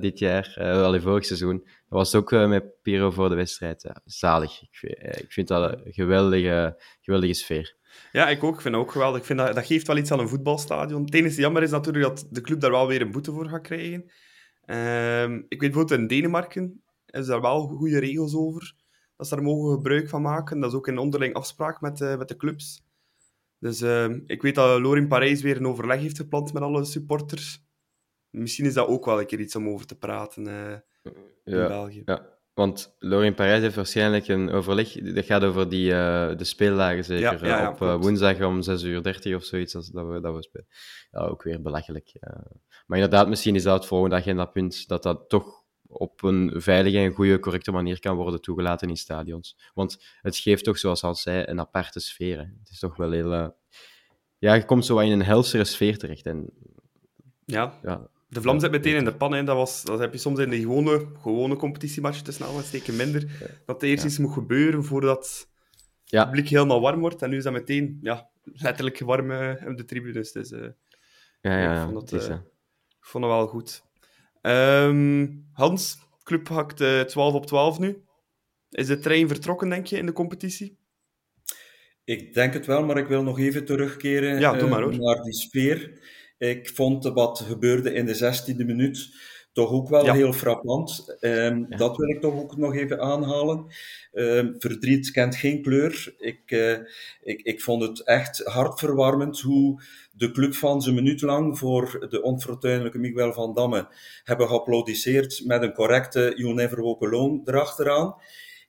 dit jaar, wel vorig seizoen. Dat was ook met Piro voor de wedstrijd. zalig. Ik vind, ik vind dat een geweldige, geweldige sfeer. Ja, ik ook. Ik vind ook geweldig. Ik vind dat, dat geeft wel iets aan een voetbalstadion. Het enige jammer is natuurlijk dat de club daar wel weer een boete voor gaat krijgen. Um, ik weet bijvoorbeeld in Denemarken is daar wel goede regels over. dat ze daar mogen gebruik van maken. Dat is ook in onderling afspraak met, uh, met de clubs. Dus uh, ik weet dat Lorin Parijs weer een overleg heeft gepland met alle supporters. Misschien is dat ook wel een keer iets om over te praten uh, in ja, België. Ja, want Lorin Parijs heeft waarschijnlijk een overleg. Dat gaat over die, uh, de speeldagen zeker. Ja, ja, op uh, woensdag om 6 uur 30 of zoiets. Dat we, dat we spelen. Ja, ook weer belachelijk. Maar inderdaad, misschien is dat het volgende agendapunt. Dat dat toch op een veilige en goede, correcte manier kan worden toegelaten in stadions. Want het geeft toch, zoals al zei, een aparte sfeer. Hè. Het is toch wel heel... Uh... Ja, je komt zo in een helsere sfeer terecht. En... Ja. ja. De vlam zit meteen in de pan. Hè. Dat, was, dat heb je soms in de gewone, gewone competitiematch te snel steken minder. Dat er eerst Ja. iets moet gebeuren voordat Ja. het publiek helemaal warm wordt. En nu is dat meteen ja, letterlijk warm eh, op de tribunes. Dus eh, Ja, ja, Ik vond dat, is, eh, eh, ik vond het wel goed. Ehm, Hans, club hakt eh 12 op 12 nu. Is de trein vertrokken, denk je, in de competitie? Ik denk het wel, maar ik wil nog even terugkeren Ja, doe eh, maar, hoor. naar die sfeer. Ik vond wat gebeurde in de 16e minuut toch ook wel Ja. heel frappant. Ja. Dat wil ik toch ook nog even aanhalen. Ehm, verdriet kent geen kleur. Ik, eh, ik, ik vond het echt hartverwarmend hoe de clubfans een minuut lang voor de onfortuinlijke Miguel van Damme hebben geapplaudisseerd met een correcte You Never Walk Alone erachteraan.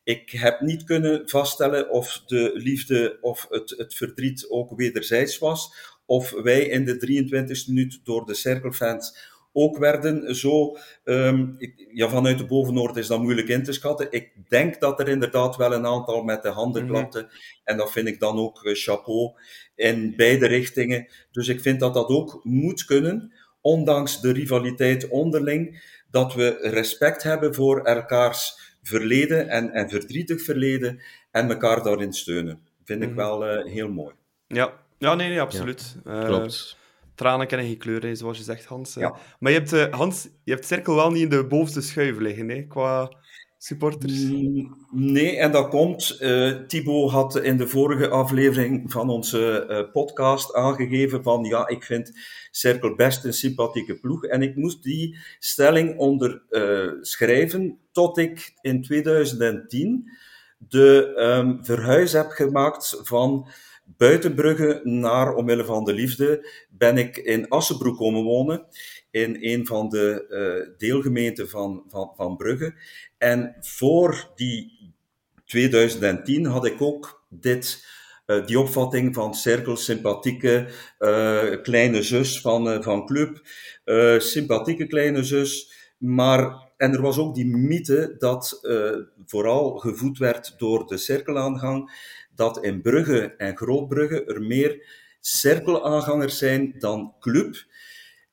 Ik heb niet kunnen vaststellen of de liefde of het, het verdriet ook wederzijds was, of wij in de 23e minuut door de cirkelfans ook werden zo... ehm, ik- ja, vanuit de Bovenoord is dat moeilijk in te schatten. Ik denk dat er inderdaad wel een aantal met de handen Mhm. klapten. En dat vind ik dan ook eh, chapeau in beide richtingen. Dus ik vind dat dat ook moet kunnen, ondanks de rivaliteit onderling, dat we respect hebben voor elkaars verleden en, en verdrietig verleden en elkaar daarin steunen. Vind ik Mhm. wel eh, heel mooi. Ja, ja nee, nee, absoluut. Eh, klopt. Tranen kennen geen kleur, hè, zoals je zegt, Hans. Ja. Maar je hebt, eh, Hans, je hebt Cirkel wel niet in de bovenste schuif liggen, hè, qua supporters. Mm, Nee, en dat komt. eh Thibaut had in de vorige aflevering van onze eh, podcast aangegeven van ja, ik vind Cirkel best een sympathieke ploeg. En ik moest die stelling onderschrijven tot ik in 2010 de ehm, verhuis heb gemaakt van Buitenbrugge naar Omwille van de Liefde ben ik in Assenbroek komen wonen, in een van de eh, deelgemeenten van, van, van Brugge. En voor die 2010 had ik ook dit, eh, die opvatting van cirkel, sympathieke eh, kleine zus van, van club, sympathieke kleine zus. Maar, en er was ook die mythe dat vooral gevoed werd door de cirkelaangang, dat in Brugge en Grootbrugge er meer cirkelaangangers zijn dan club.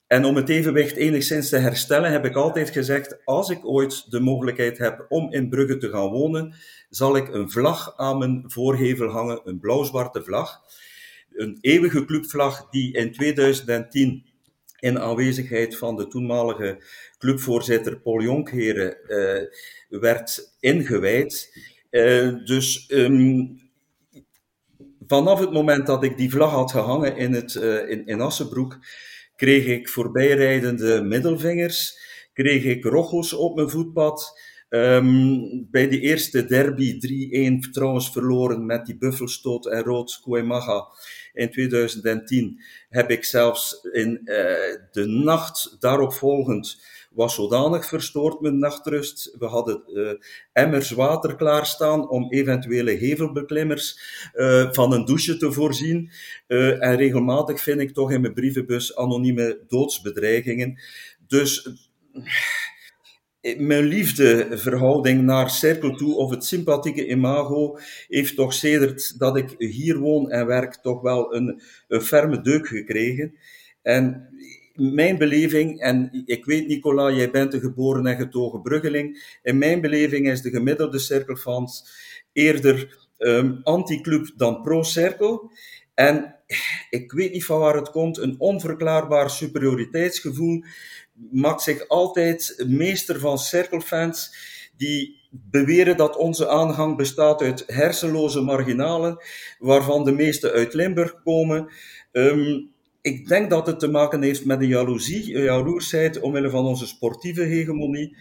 En om het evenwicht enigszins te herstellen, heb ik altijd gezegd: als ik ooit de mogelijkheid heb om in Brugge te gaan wonen, zal ik een vlag aan mijn voorgevel hangen, een blauw-zwarte vlag. Een eeuwige clubvlag die in 2010 in aanwezigheid van de toenmalige clubvoorzitter Paul Jonkheren eh, werd ingewijd. Eh, dus ehm, vanaf het moment dat ik die vlag had gehangen in, het, eh, in, Assenbroek, kreeg ik voorbijrijdende middelvingers, kreeg ik rochels op mijn voetpad. Ehm, bij de eerste derby 3-1 trouwens verloren met die buffelstoot en rood Kouemaga in 2010 heb ik zelfs in eh, de nacht daarop volgend was zodanig verstoord mijn nachtrust. We hadden eh, emmers water klaarstaan om eventuele hevelbeklimmers eh, van een douche te voorzien. Eh, en regelmatig vind ik toch in mijn brievenbus anonieme doodsbedreigingen. Dus mijn liefdeverhouding naar Cirkel toe, of het sympathieke imago, heeft toch sedert dat ik hier woon en werk toch wel een, een ferme deuk gekregen. En mijn beleving, en ik weet Nicola, jij bent een geboren en getogen Bruggeling, in mijn beleving is de gemiddelde cirkelfans eerder ehm, anti-club dan pro-cirkel. En ik weet niet van waar het komt, een onverklaarbaar superioriteitsgevoel maakt zich altijd meester van cirkelfans die beweren dat onze aanhang bestaat uit hersenloze marginalen, waarvan de meeste uit Limburg komen. Ehm, ik denk dat het te maken heeft met een jaloezie, een jaloersheid omwille van onze sportieve hegemonie.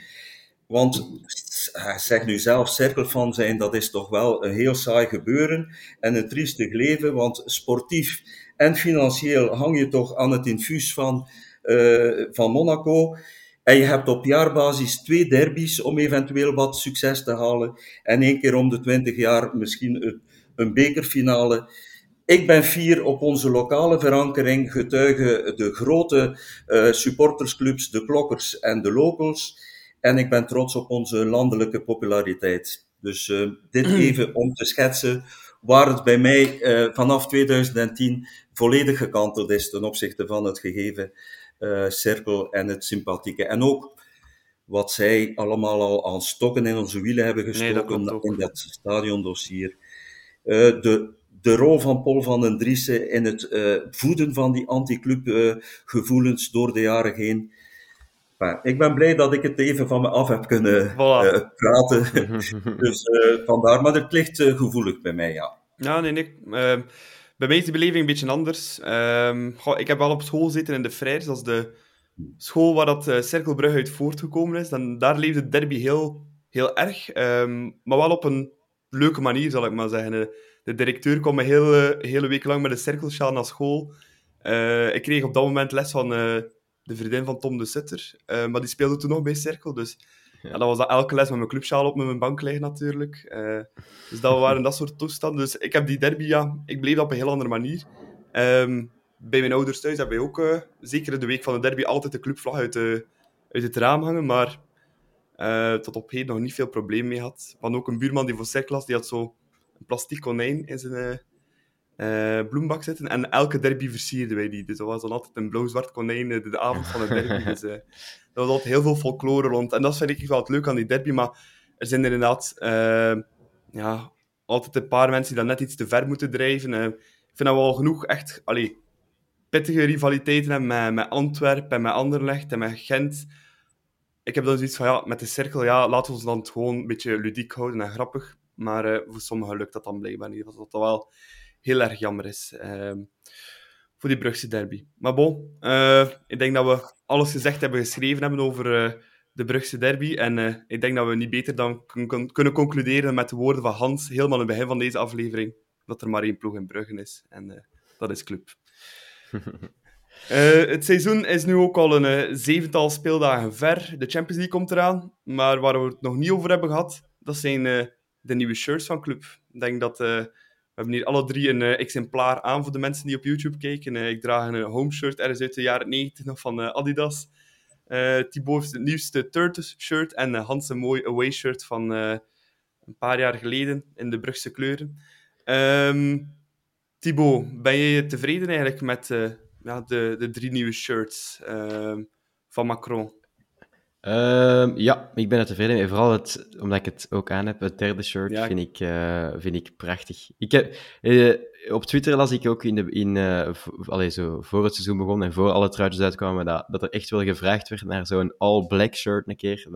Want zeg nu zelf cirkelfan zijn, dat is toch wel een heel saai gebeuren en een triestig leven, want sportief en financieel hang je toch aan het infuus van, uh, van Monaco. En je hebt op jaarbasis twee derbies om eventueel wat succes te halen. En één keer om de twintig jaar misschien een bekerfinale. Ik ben fier op onze lokale verankering, getuigen de grote uh, supportersclubs, de klokkers en de locals. En ik ben trots op onze landelijke populariteit. Dus uh, dit even om te schetsen waar het bij mij uh, vanaf 2010 volledig gekanteld is ten opzichte van het gegeven cirkel en het sympathieke. En ook wat zij allemaal al aan stokken in onze wielen hebben gestoken nee, dat in dat stadiondossier. de de rol van Paul van den Driessen in het uh, voeden van die anticlub uh, gevoelens door de jaren heen. Maar ik ben blij dat ik het even van me af heb kunnen voilà. uh, praten. (laughs) dus vandaar, maar het ligt gevoelig bij mij, ja. Ja, nee, nee. Ehm, bij mij is de beleving een beetje anders. Ehm, goh, ik heb wel op school zitten in de Freires, dat is de school waar dat Cirkelbrug uit voortgekomen is. Dan, daar leefde het derby heel, heel erg, um, maar wel op een leuke manier, zal ik maar zeggen de directeur kwam me heel, uh, hele week lang met een cirkelsjaal naar school. Uh, ik kreeg op dat moment les van uh, de vriendin van Tom de Sutter. maar die speelde toen nog bij Cirkel. Dus ja. dat was dat elke les met mijn clubsjaal op met mijn bank liggen natuurlijk. dus dat waren dat soort toestanden. Dus ik heb die derby, ja, ik bleef op een heel andere manier. Um, bij mijn ouders thuis hebben wij ook, zeker de week van de derby, altijd de clubvlag uit, de, uit het raam hangen. Maar tot op heden nog niet veel probleem mee had. Van ook een buurman die voor Cirkel was, die had zo plastic konijn in zijn uh, bloembak zitten. En elke derby versierden wij die. Dus dat was dan altijd een blauw-zwart konijn de, de, avond van de derby. (laughs) dus uh, was altijd heel veel folklore rond. En dat vind ik wel het leuk aan die derby. Maar er zijn er inderdaad ja, altijd een paar mensen die dan net iets te ver moeten drijven. ik vind dat we al genoeg echt allee, pittige rivaliteiten hebben met, met Antwerpen en met Anderlecht en met Gent. Ik heb dan zoiets van, ja, met de cirkel, ja, laten we ons dan gewoon een beetje ludiek houden en grappig. Maar uh, voor sommigen lukt dat dan blijkbaar niet. Wat dat wel heel erg jammer is. Uh, voor die Brugse derby. Maar bon, uh, ik denk dat we alles gezegd hebben, geschreven hebben over uh, de Brugse derby. En ik denk dat we niet beter dan kunnen concluderen met de woorden van Hans, helemaal in het begin van deze aflevering, dat er maar één ploeg in Bruggen is. En dat is Club. (laughs) het seizoen is nu ook al een zevental speeldagen ver. De Champions League komt eraan. Maar waar we het nog niet over hebben gehad, dat zijn de nieuwe shirts van Club. Ik denk dat uh, we hebben hier alle drie een uh, exemplaar aan voor de mensen die op YouTube kijken. Uh, ik draag een home shirt ergens uit de jaren 90 nog van Adidas. Thibaut heeft het nieuwste Turtles shirt en Hans een mooi away shirt van een paar jaar geleden in de Brugse kleuren. Um, Thibaut, ben je tevreden eigenlijk met ja, de, de drie nieuwe shirts ehm, van Macron? Uh, ja, ik ben er tevreden mee. Vooral het, omdat ik het ook aan heb, het derde shirt vind, ik, uh, vind ik prachtig. Ik heb, uh, op Twitter las ik ook in de, in, uh, allee, zo, voor het seizoen begon en voor alle truitjes uitkwamen, dat, dat er echt wel gevraagd werd naar zo'n all-black shirt een keer.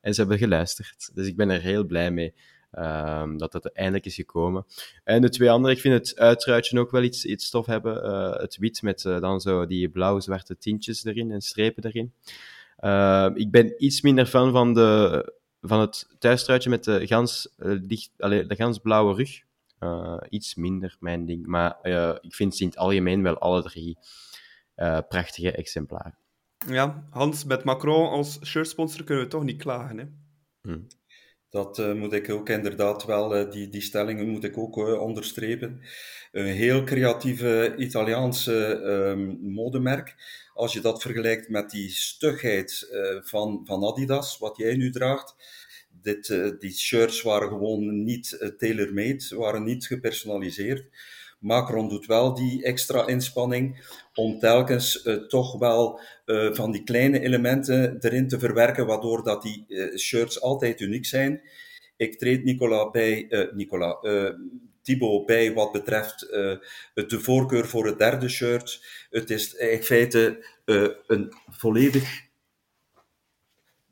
en ze hebben geluisterd. Dus ik ben er heel blij mee. Um, dat dat eindelijk is gekomen. En de twee andere, ik vind het uitruitje ook wel iets, iets tof hebben. het wit met dan zo die blauw-zwarte tintjes erin en strepen erin. Uh, ik ben iets minder fan van, de, van het thuistruitje met de gans, uh, licht, allez, de gans blauwe rug. Uh, iets minder mijn ding. Maar eh, ik vind ze in het algemeen wel alle drie prachtige exemplaren. Ja, Hans, met Macron als shirtsponsor kunnen we toch niet klagen. Hè? Hm. Dat uh, moet ik ook inderdaad wel, uh, die, die stellingen moet ik ook uh, onderstrepen. Een heel creatieve Italiaanse ehm, modemerk. Als je dat vergelijkt met die stugheid van, van Adidas, wat jij nu draagt. Dit, die shirts waren gewoon niet tailor-made, waren niet gepersonaliseerd. Macron doet wel die extra inspanning om telkens toch wel van die kleine elementen erin te verwerken, waardoor dat die shirts altijd uniek zijn. Ik treed Nicola bij, Nicola, Thibaut bij wat betreft de voorkeur voor het derde shirt. Het is in feite een volledig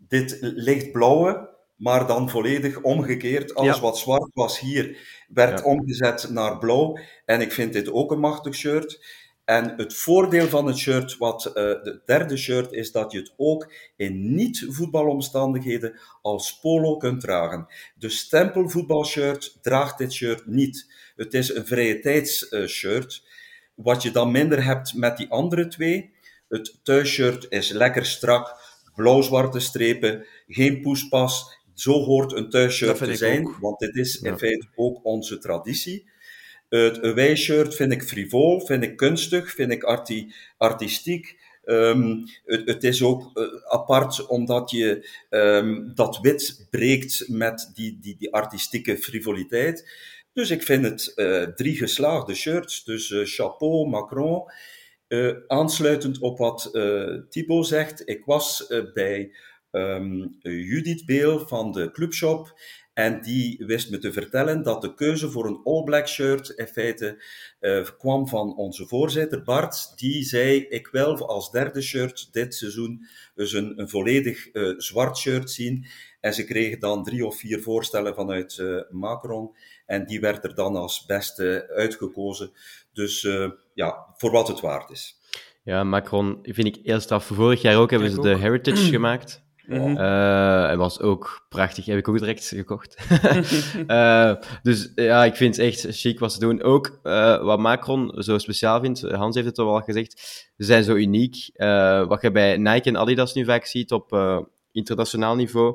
dit lichtblauwe, maar dan volledig omgekeerd. Alles ja. wat zwart was hier, werd ja. omgezet naar blauw. En ik vind dit ook een machtig shirt. En het voordeel van het shirt, wat uh, de derde shirt, is dat je het ook in niet-voetbalomstandigheden als polo kunt dragen. De stempelvoetbalshirt draagt dit shirt niet. Het is een vrije tijdsshirt. Wat je dan minder hebt met die andere twee, het thuisshirt is lekker strak, blauw-zwarte strepen, geen poespas. Zo hoort een thuisshirt te zijn, want dit is in feite ook onze traditie. Het away-shirt vind ik frivol, vind ik kunstig, vind ik arti artistiek. Um, het, het, is ook uh, apart omdat je um, dat wit breekt met die, die, die artistieke frivoliteit. Dus ik vind het uh, drie geslaagde shirts. Dus uh, chapeau, Macron. aansluitend op wat Thibaut zegt, ik was bij um, Judith Beel van de Clubshop en die wist me te vertellen dat de keuze voor een All Black shirt in feite uh, kwam van onze voorzitter Bart. Die zei, ik wil als derde shirt dit seizoen dus een, een volledig uh, zwart shirt zien. En ze kregen dan drie of vier voorstellen vanuit uh, Macron. En die werd er dan als beste uitgekozen. Dus ja, voor wat het waard is. Ja, Macron vind ik heel straf. Vorig jaar ook hebben ze de Heritage (clears throat) gemaakt. Mm en was ook prachtig, heb ik ook direct gekocht. uh, (laughs) (laughs) dus ja, ik vind het echt chic wat ze doen. Ook uh, wat Macron zo speciaal vindt, Hans heeft het al wel gezegd, ze zijn zo uniek. wat je bij Nike en Adidas nu vaak ziet op internationaal niveau,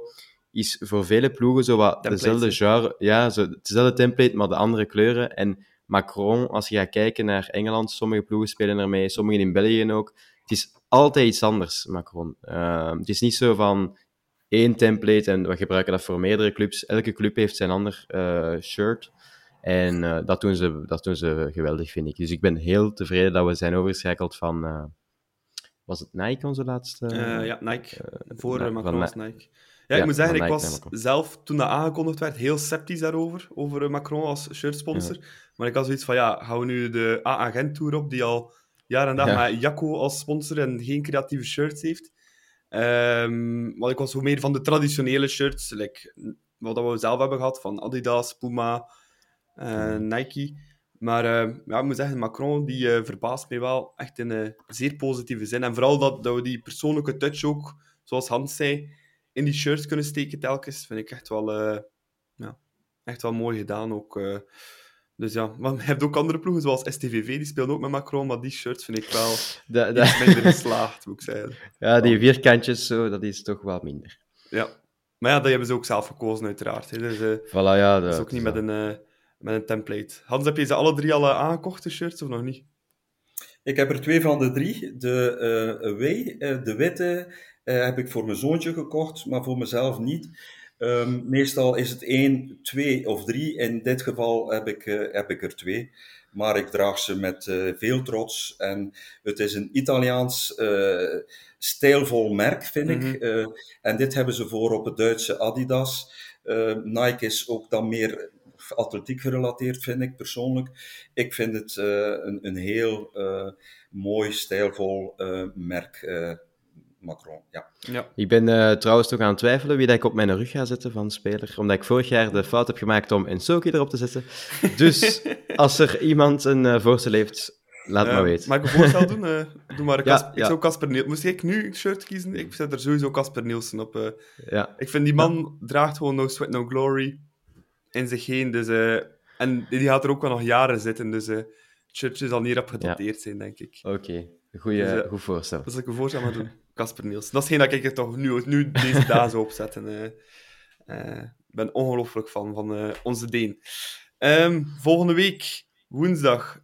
is voor vele ploegen zo wat dezelfde genre, ja, zo, hetzelfde template, maar de andere kleuren. En Macron, als je gaat kijken naar Engeland, sommige ploegen spelen ermee, sommigen in België ook. Het is altijd iets anders, Macron. Uh, het is niet zo van één template en we gebruiken dat voor meerdere clubs. Elke club heeft zijn ander uh, shirt. En uh, dat, doen ze, dat doen ze geweldig, vind ik. Dus ik ben heel tevreden dat we zijn overgeschakeld van... Uh, was het Nike onze laatste? ja, Nike. voor Macron was Nike. Ja, ik moet zeggen, ik was zelf, toen dat aangekondigd werd, heel sceptisch daarover. Over Macron als shirtsponsor. Ja. Maar ik had zoiets van, ja, gaan we nu de A-agent tour op, die al jaar en dag ja. met Jacco als sponsor en geen creatieve shirts heeft. Um, maar ik was zo meer van de traditionele shirts, like, wat we zelf hebben gehad, van Adidas, Puma, uh, Nike. Maar uh, ja, ik moet zeggen, Macron die uh, verbaast mij wel echt in een zeer positieve zin. En vooral dat, dat we die persoonlijke touch ook, zoals Hans zei, in die shirts kunnen steken telkens, vind ik echt wel, ja, echt wel mooi gedaan. Ook, dus ja, maar je hebt ook andere ploegen, zoals STVV, die speelt ook met Macron, maar die shirts vind ik wel (laughs) de... iets minder geslaagd, moet ik zeggen. (laughs) Ja, die vierkantjes, zo, dat is toch wel minder. Ja, maar ja, dat hebben ze ook zelf gekozen, uiteraard. Hè. Dus, uh, voilà, ja, dat is ook niet met een, uh, met een template. Hans, heb je ze alle drie al uh, aangekocht, de shirts, of nog niet? Ik heb er twee van de drie. De away, de witte, heb ik voor mijn zoontje gekocht, maar voor mezelf niet. Um, meestal is het één, twee of drie. In dit geval heb ik, uh, heb ik er twee. Maar ik draag ze met uh, veel trots. En het is een Italiaans uh, stijlvol merk, vind mm -hmm. ik. en dit hebben ze voor op het Duitse Adidas. Nike is ook dan meer atletiek gerelateerd, vind ik persoonlijk. Ik vind het een, een heel mooi, stijlvol merk Macron. Ja. ja. Ik ben uh, trouwens toch aan het twijfelen wie dat ik op mijn rug ga zetten van speler. Omdat ik vorig jaar de fout heb gemaakt om een Soki erop te zetten. (laughs) Dus als er iemand een uh, voorstel heeft, laat uh, maar weten. Mag ik een voorstel doen? Uh, (laughs) doe maar ja, Ik zou Casper Nielsen... Moest ik nu een shirt kiezen? Ik zet er sowieso Casper Nielsen op. ja. Ik vind die man draagt gewoon No Sweat, No Glory in zich heen. Dus, en die gaat er ook wel nog jaren zitten. Dus het shirtje zal niet op gedateerd zijn, denk ik. Oké. Okay. Goeie, dus, goed voorstel. Dat zal ik een voorstel maar doen. Casper Niels. Dat is geen dat ik er toch nu, nu deze (laughs) dagen zou opzetten. Ik uh, uh, ben ongelooflijk van, van uh, onze Deen. Um, volgende week, woensdag,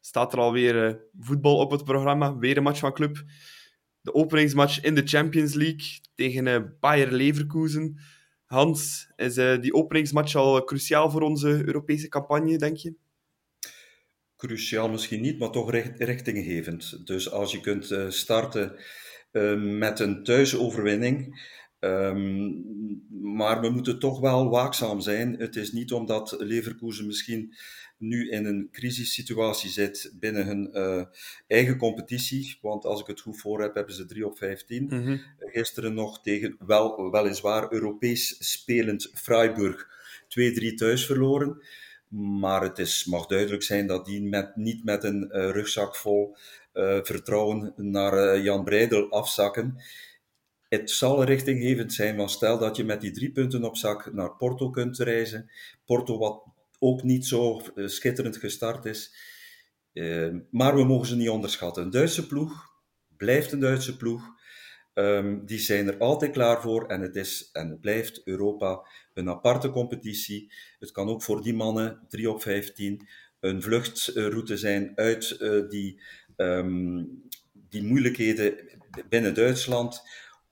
staat er alweer voetbal op het programma. Weer een match van club. De openingsmatch in de Champions League tegen Bayer Leverkusen. Hans, is die openingsmatch al cruciaal voor onze Europese campagne, denk je? Cruciaal misschien niet, maar toch richtinggevend. Dus als je kunt starten Ehm, met een thuisoverwinning. Um, maar we moeten toch wel waakzaam zijn. Het is niet omdat Leverkusen misschien nu in een crisissituatie zit binnen hun uh, eigen competitie. Want als ik het goed voor heb, hebben ze 3 op 15. Mm -hmm. Gisteren nog tegen wel, weliswaar Europees spelend Freiburg 2-3 thuis verloren. Maar het is, mag duidelijk zijn dat die met, niet met een rugzak vol vertrouwen naar Jan Breidel afzakken het zal richtinggevend zijn, want stel dat je met die drie punten op zak naar Porto kunt reizen. Porto, wat ook niet zo eh, schitterend gestart is. Uh, maar we mogen ze niet onderschatten. Een Duitse ploeg blijft een Duitse ploeg. Um, die zijn er altijd klaar voor en het is en het blijft Europa een aparte competitie. Het kan ook voor die mannen, 3 op 15, een vluchtroute zijn uit die, um, die moeilijkheden binnen Duitsland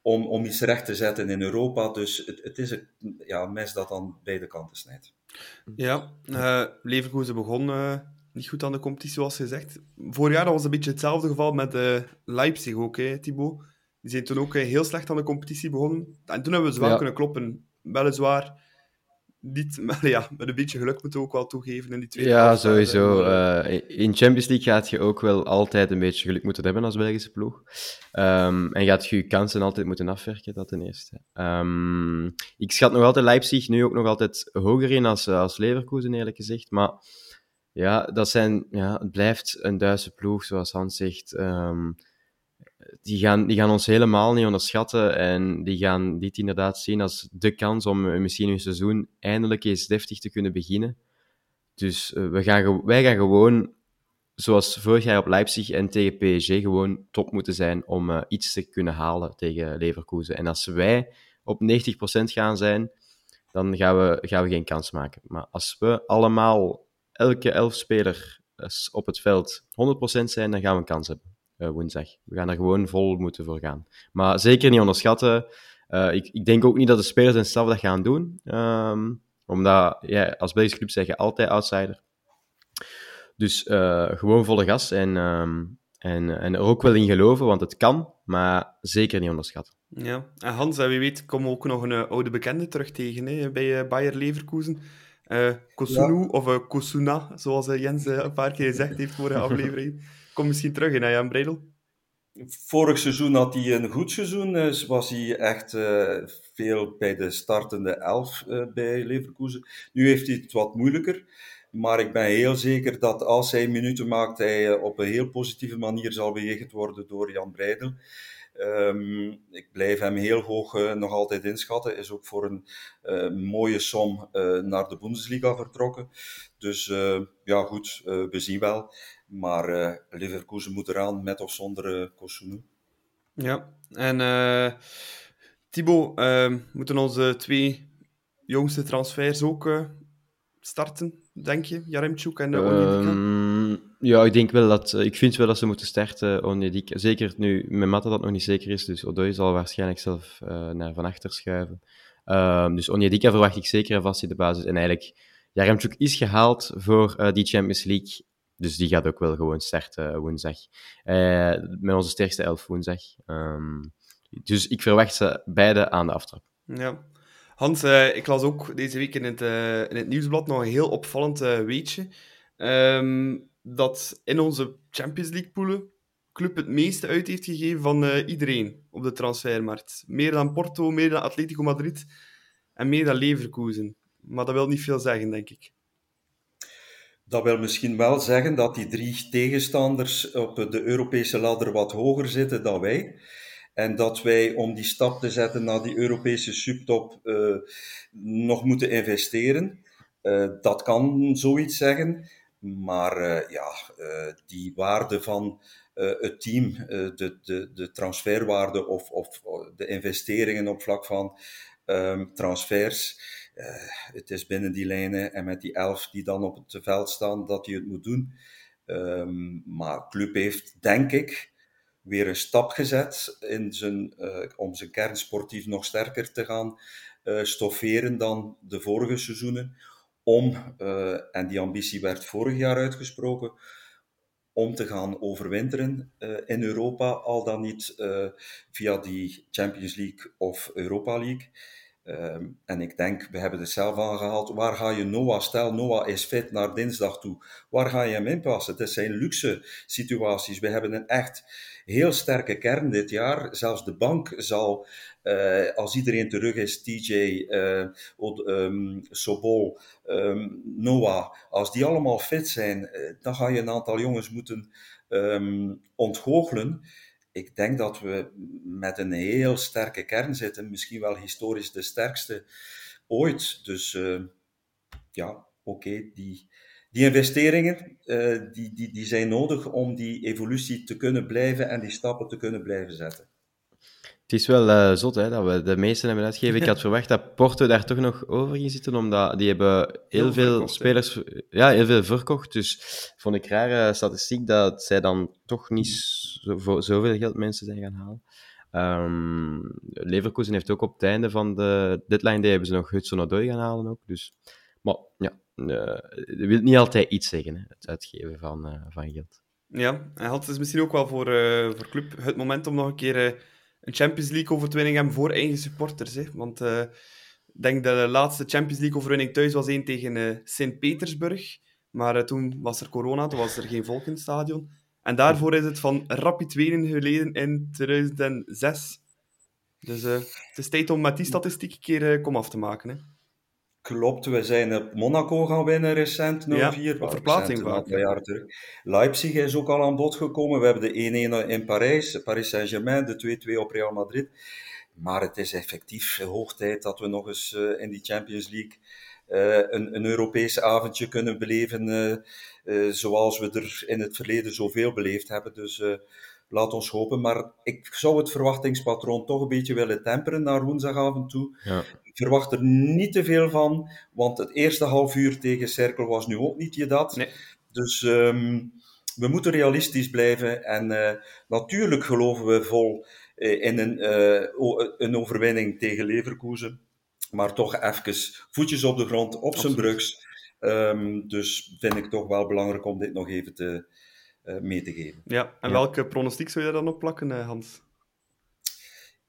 om, om iets recht te zetten in Europa. Dus het, het is een ja, mes dat aan beide kanten snijdt. Ja, uh, Leverkusen begon uh, niet goed aan de competitie, zoals gezegd. Vorig jaar was een beetje hetzelfde geval met uh, Leipzig ook, hè, Thibaut. Die zijn toen ook heel slecht aan de competitie begonnen. En toen hebben we ze wel ja. kunnen kloppen. Weliswaar niet, (laughs) maar ja, met een beetje geluk moeten we ook wel toegeven in die tweede Ja, sowieso. Uh, in Champions League gaat je ook wel altijd een beetje geluk moeten hebben als Belgische ploeg. Um, en gaat je je kansen altijd moeten afwerken, dat ten eerste. Um, ik schat nog altijd Leipzig nu ook nog altijd hoger in als, als Leverkusen, eerlijk gezegd. Maar ja, dat zijn, ja, het blijft een Duitse ploeg, zoals Hans zegt. Um, die gaan, die gaan ons helemaal niet onderschatten en die gaan dit inderdaad zien als de kans om misschien een seizoen eindelijk eens deftig te kunnen beginnen. Dus uh, we gaan, wij gaan gewoon, zoals vorig jaar op Leipzig en tegen PSG, gewoon top moeten zijn om uh, iets te kunnen halen tegen Leverkusen. En als wij op 90% gaan zijn, dan gaan we, gaan we geen kans maken. Maar als we allemaal, elke elf speler op het veld 100% zijn, dan gaan we een kans hebben uh, woensdag. We gaan er gewoon vol moeten voor gaan. Maar zeker niet onderschatten. Uh, ik, ik, denk ook niet dat de spelers een staf dat gaan doen. Um, omdat, ja, als Belgische club zeggen altijd outsider. Dus uh, gewoon volle gas en, um, en, en er ook wel in geloven, want het kan, maar zeker niet onderschatten. Ja, en Hans, wie weet komen we ook nog een oude bekende terug tegen hè, bij Bayer Leverkusen. Uh, Kosunu, ja. of uh, Kosuna, zoals Jens een paar keer gezegd heeft voor de (laughs) aflevering. Kom misschien terug in Jan Bredel. Vorig seizoen had hij een goed seizoen. Dus was hij echt uh, veel bij de startende elf uh, bij Leverkusen. Nu heeft hij het wat moeilijker. Maar ik ben heel zeker dat als hij minuten maakt, hij op een heel positieve manier zal bejegend worden door Jan Breidel. Um, ik blijf hem heel hoog nog altijd inschatten. Is ook voor een mooie som naar de Bundesliga vertrokken. Dus ja, goed, we zien wel. Maar uh, Leverkusen moet eraan met of zonder uh, Kosunu. Ja, en uh, Thibaut, uh, moeten onze twee jongste transfers ook starten, denk je? Jaremchuk en Onyedika? Um, ja, ik denk wel dat... Ik vind wel dat ze moeten starten, Onyedika. Zeker nu met Matta dat nog niet zeker is, dus Odoi zal waarschijnlijk zelf naar van achter schuiven. Um, dus Onyedika verwacht ik zeker en vast in de basis. En eigenlijk, Jaremchuk is gehaald voor die Champions League dus die gaat ook wel gewoon starten woensdag. Uh, met onze sterkste elf woensdag. Um, dus ik verwacht ze beide aan de aftrap. Ja. Hans, uh, ik las ook deze week in het, uh, in het nieuwsblad nog een heel opvallend weetje. Um, dat in onze Champions League poelen club het meeste uit heeft gegeven van iedereen op de transfermarkt. Meer dan Porto, meer dan Atletico Madrid en meer dan Leverkusen. Maar dat wil niet veel zeggen, denk ik. Dat wil misschien wel zeggen dat die drie tegenstanders op de Europese ladder wat hoger zitten dan wij. En dat wij om die stap te zetten naar die Europese subtop uh, nog moeten investeren. Uh, dat kan zoiets zeggen. Maar uh, ja, die waarde van het team, de, de, de transferwaarde of, of de investeringen op vlak van um, transfers uh, het is binnen die lijnen en met die elf die dan op het veld staan, dat hij het moet doen. Um, maar Club heeft, denk ik, weer een stap gezet in zijn, uh, om zijn kern sportief nog sterker te gaan uh, stofferen dan de vorige seizoenen. Om, en die ambitie werd vorig jaar uitgesproken, om te gaan overwinteren in Europa, al dan niet via die Champions League of Europa League. Ehm, en ik denk, we hebben het zelf aangehaald, waar ga je Noah, stel Noah is fit naar dinsdag toe, waar ga je hem inpassen? Het zijn luxe situaties. We hebben een echt heel sterke kern dit jaar. Zelfs de bank zal, uh, als iedereen terug is, TJ, uh, um, Sobol, um, Noah, als die allemaal fit zijn, uh, dan ga je een aantal jongens moeten ontgoochelen ik denk dat we met een heel sterke kern zitten, misschien wel historisch de sterkste ooit. Dus uh, ja, oké, die, die investeringen uh, die, die, die zijn nodig om die evolutie te kunnen blijven en die stappen te kunnen blijven zetten. Het is wel uh, zot hè, dat we de meeste hebben uitgegeven. Ik had (laughs) verwacht dat Porto daar toch nog over ging zitten, omdat die hebben heel, heel veel verkocht, spelers ja, heel veel verkocht. Dus vond ik rare statistiek dat zij dan toch niet zo, voor zoveel geld mensen zijn gaan halen. Um, Leverkusen heeft ook op het einde van de deadline day hebben ze nog Hudson Odoi gaan halen ook. Dus, maar ja, uh, dat wil niet altijd iets zeggen, hè, het uitgeven van, uh, van geld. Ja, en had het misschien ook wel voor, uh, voor club het moment om nog een keer een Champions League overwinning hebben voor eigen supporters. Hè? Want uh, ik denk dat de laatste Champions League overwinning thuis was één tegen uh, Sint-Petersburg. Maar uh, toen was er corona, toen was er geen volk in het stadion. En daarvoor is het van Rapid Wenen geleden in 2006. Dus het is tijd om met die statistiek een keer kom af te maken. Hè? Klopt, we zijn op Monaco gaan winnen recent, 0-4. Ja, op verplaatsing vaak. jaar terug. Leipzig is ook al aan bod gekomen. We hebben de 1-1 in Parijs, Paris Saint-Germain, de 2-2 op Real Madrid. Maar het is effectief hoog tijd dat we nog eens uh, in die Champions League uh, een, een Europees avondje kunnen beleven, uh, zoals we er in het verleden zoveel beleefd hebben. Dus laat ons hopen. Maar ik zou het verwachtingspatroon toch een beetje willen temperen naar woensdagavond toe. Ja. Ik verwacht er niet te veel van, want het eerste half uur tegen Cerkel was nu ook niet je dat. Nee. Dus um, we moeten realistisch blijven. En uh, natuurlijk geloven we vol uh, in een, uh, een overwinning tegen Leverkusen. Maar toch even voetjes op de grond, op zijn brugs. Um, dus vind ik toch wel belangrijk om dit nog even te, mee te geven. Ja, en ja. welke pronostiek zou je daar dan op plakken, uh, Hans?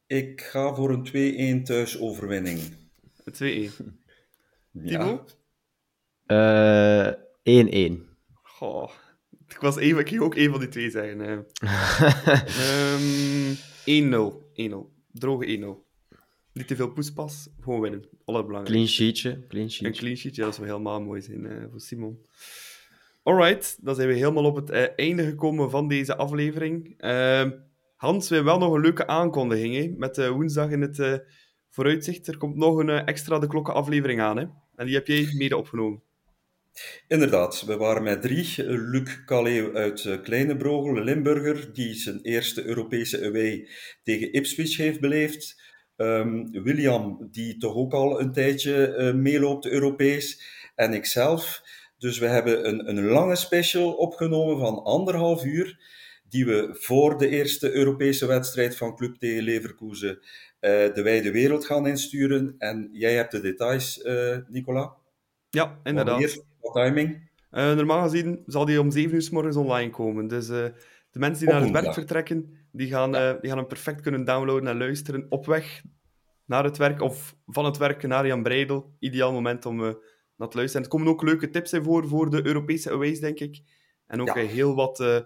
Ik ga voor een 2-1 thuisoverwinning. Een 2-1. Timo? Uh, 1-1. Goh, ik was even, ik ging ook één van die twee zeggen. um, 1-0. 1-0. Droge 1-0. Niet te veel poespas, gewoon winnen. Allerbelangrijkste. Clean sheetje. Clean sheetje. Een clean sheetje, dat zou helemaal mooi zijn uh, voor Simon. Alright, dan zijn we helemaal op het uh, einde gekomen van deze aflevering. Uh, Hans, we hebben wel nog een leuke aankondiging met uh, woensdag in het uh, vooruitzicht. Er komt nog een extra de klokken aflevering aan. Hè? En die heb jij mede opgenomen. Inderdaad, we waren met drie. Luc Calais uit Kleine Limburger, die zijn eerste Europese away tegen Ipswich heeft beleefd. Um, William, die toch ook al een tijdje meeloopt Europees. En ikzelf. Dus we hebben een, een lange special opgenomen van anderhalf uur, die we voor de eerste Europese wedstrijd van Club tegen Leverkusen uh, de wijde wereld gaan insturen. En jij hebt de details, uh, Nicola? Ja, inderdaad. Wanneer? Wat timing? Uh, normaal gezien zal die om 7 uur s morgens online komen. Dus de mensen die op naar het werk vertrekken, die gaan, ja. die gaan hem perfect kunnen downloaden en luisteren op weg naar het werk of van het werk naar Jan Breidel. Ideaal moment om naar te luisteren. Er komen ook leuke tips in voor, voor de Europese aways, denk ik. En ook ja. heel wat uh,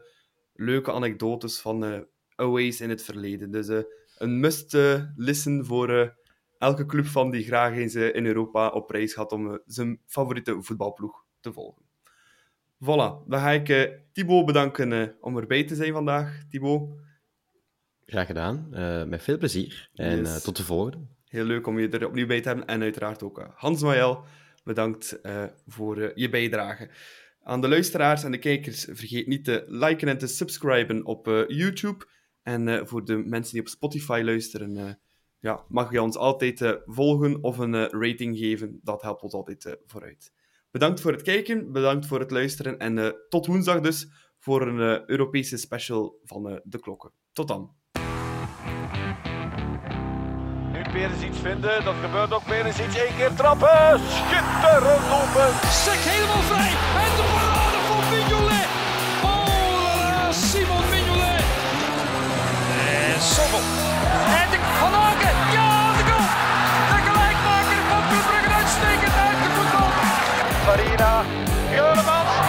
leuke anekdotes van uh, aways in het verleden. Dus uh, een must-listen voor elke club van die graag eens in Europa op reis gaat om zijn favoriete voetbalploeg te volgen. Voilà, dan ga ik Thibaut bedanken om erbij te zijn vandaag. Thibaut. Graag gedaan, met veel plezier. En yes. tot de volgende. Heel leuk om je er opnieuw bij te hebben. En uiteraard ook Hans Noël bedankt uh, voor uh, je bijdrage. Aan de luisteraars en de kijkers, vergeet niet te liken en te subscriben op uh, YouTube. En voor de mensen die op Spotify luisteren, ja, mag je ons altijd volgen of een rating geven. Dat helpt ons altijd vooruit. Bedankt voor het kijken, bedankt voor het luisteren en tot woensdag dus voor een Europese special van de klokken. Tot dan. Meer eens iets vinden. Dat gebeurt ook. meer eens iets. Eén keer trappen. Schitterend doelpunt. Sek helemaal vrij. En de parade van Mignolet. Oh la Simon Mignolet. Eh, en Sobel. En de Van Aken. Ja, de goal. De gelijkmaker van Club Brugge uitstekend uit de voetbal. Farina. Helemaal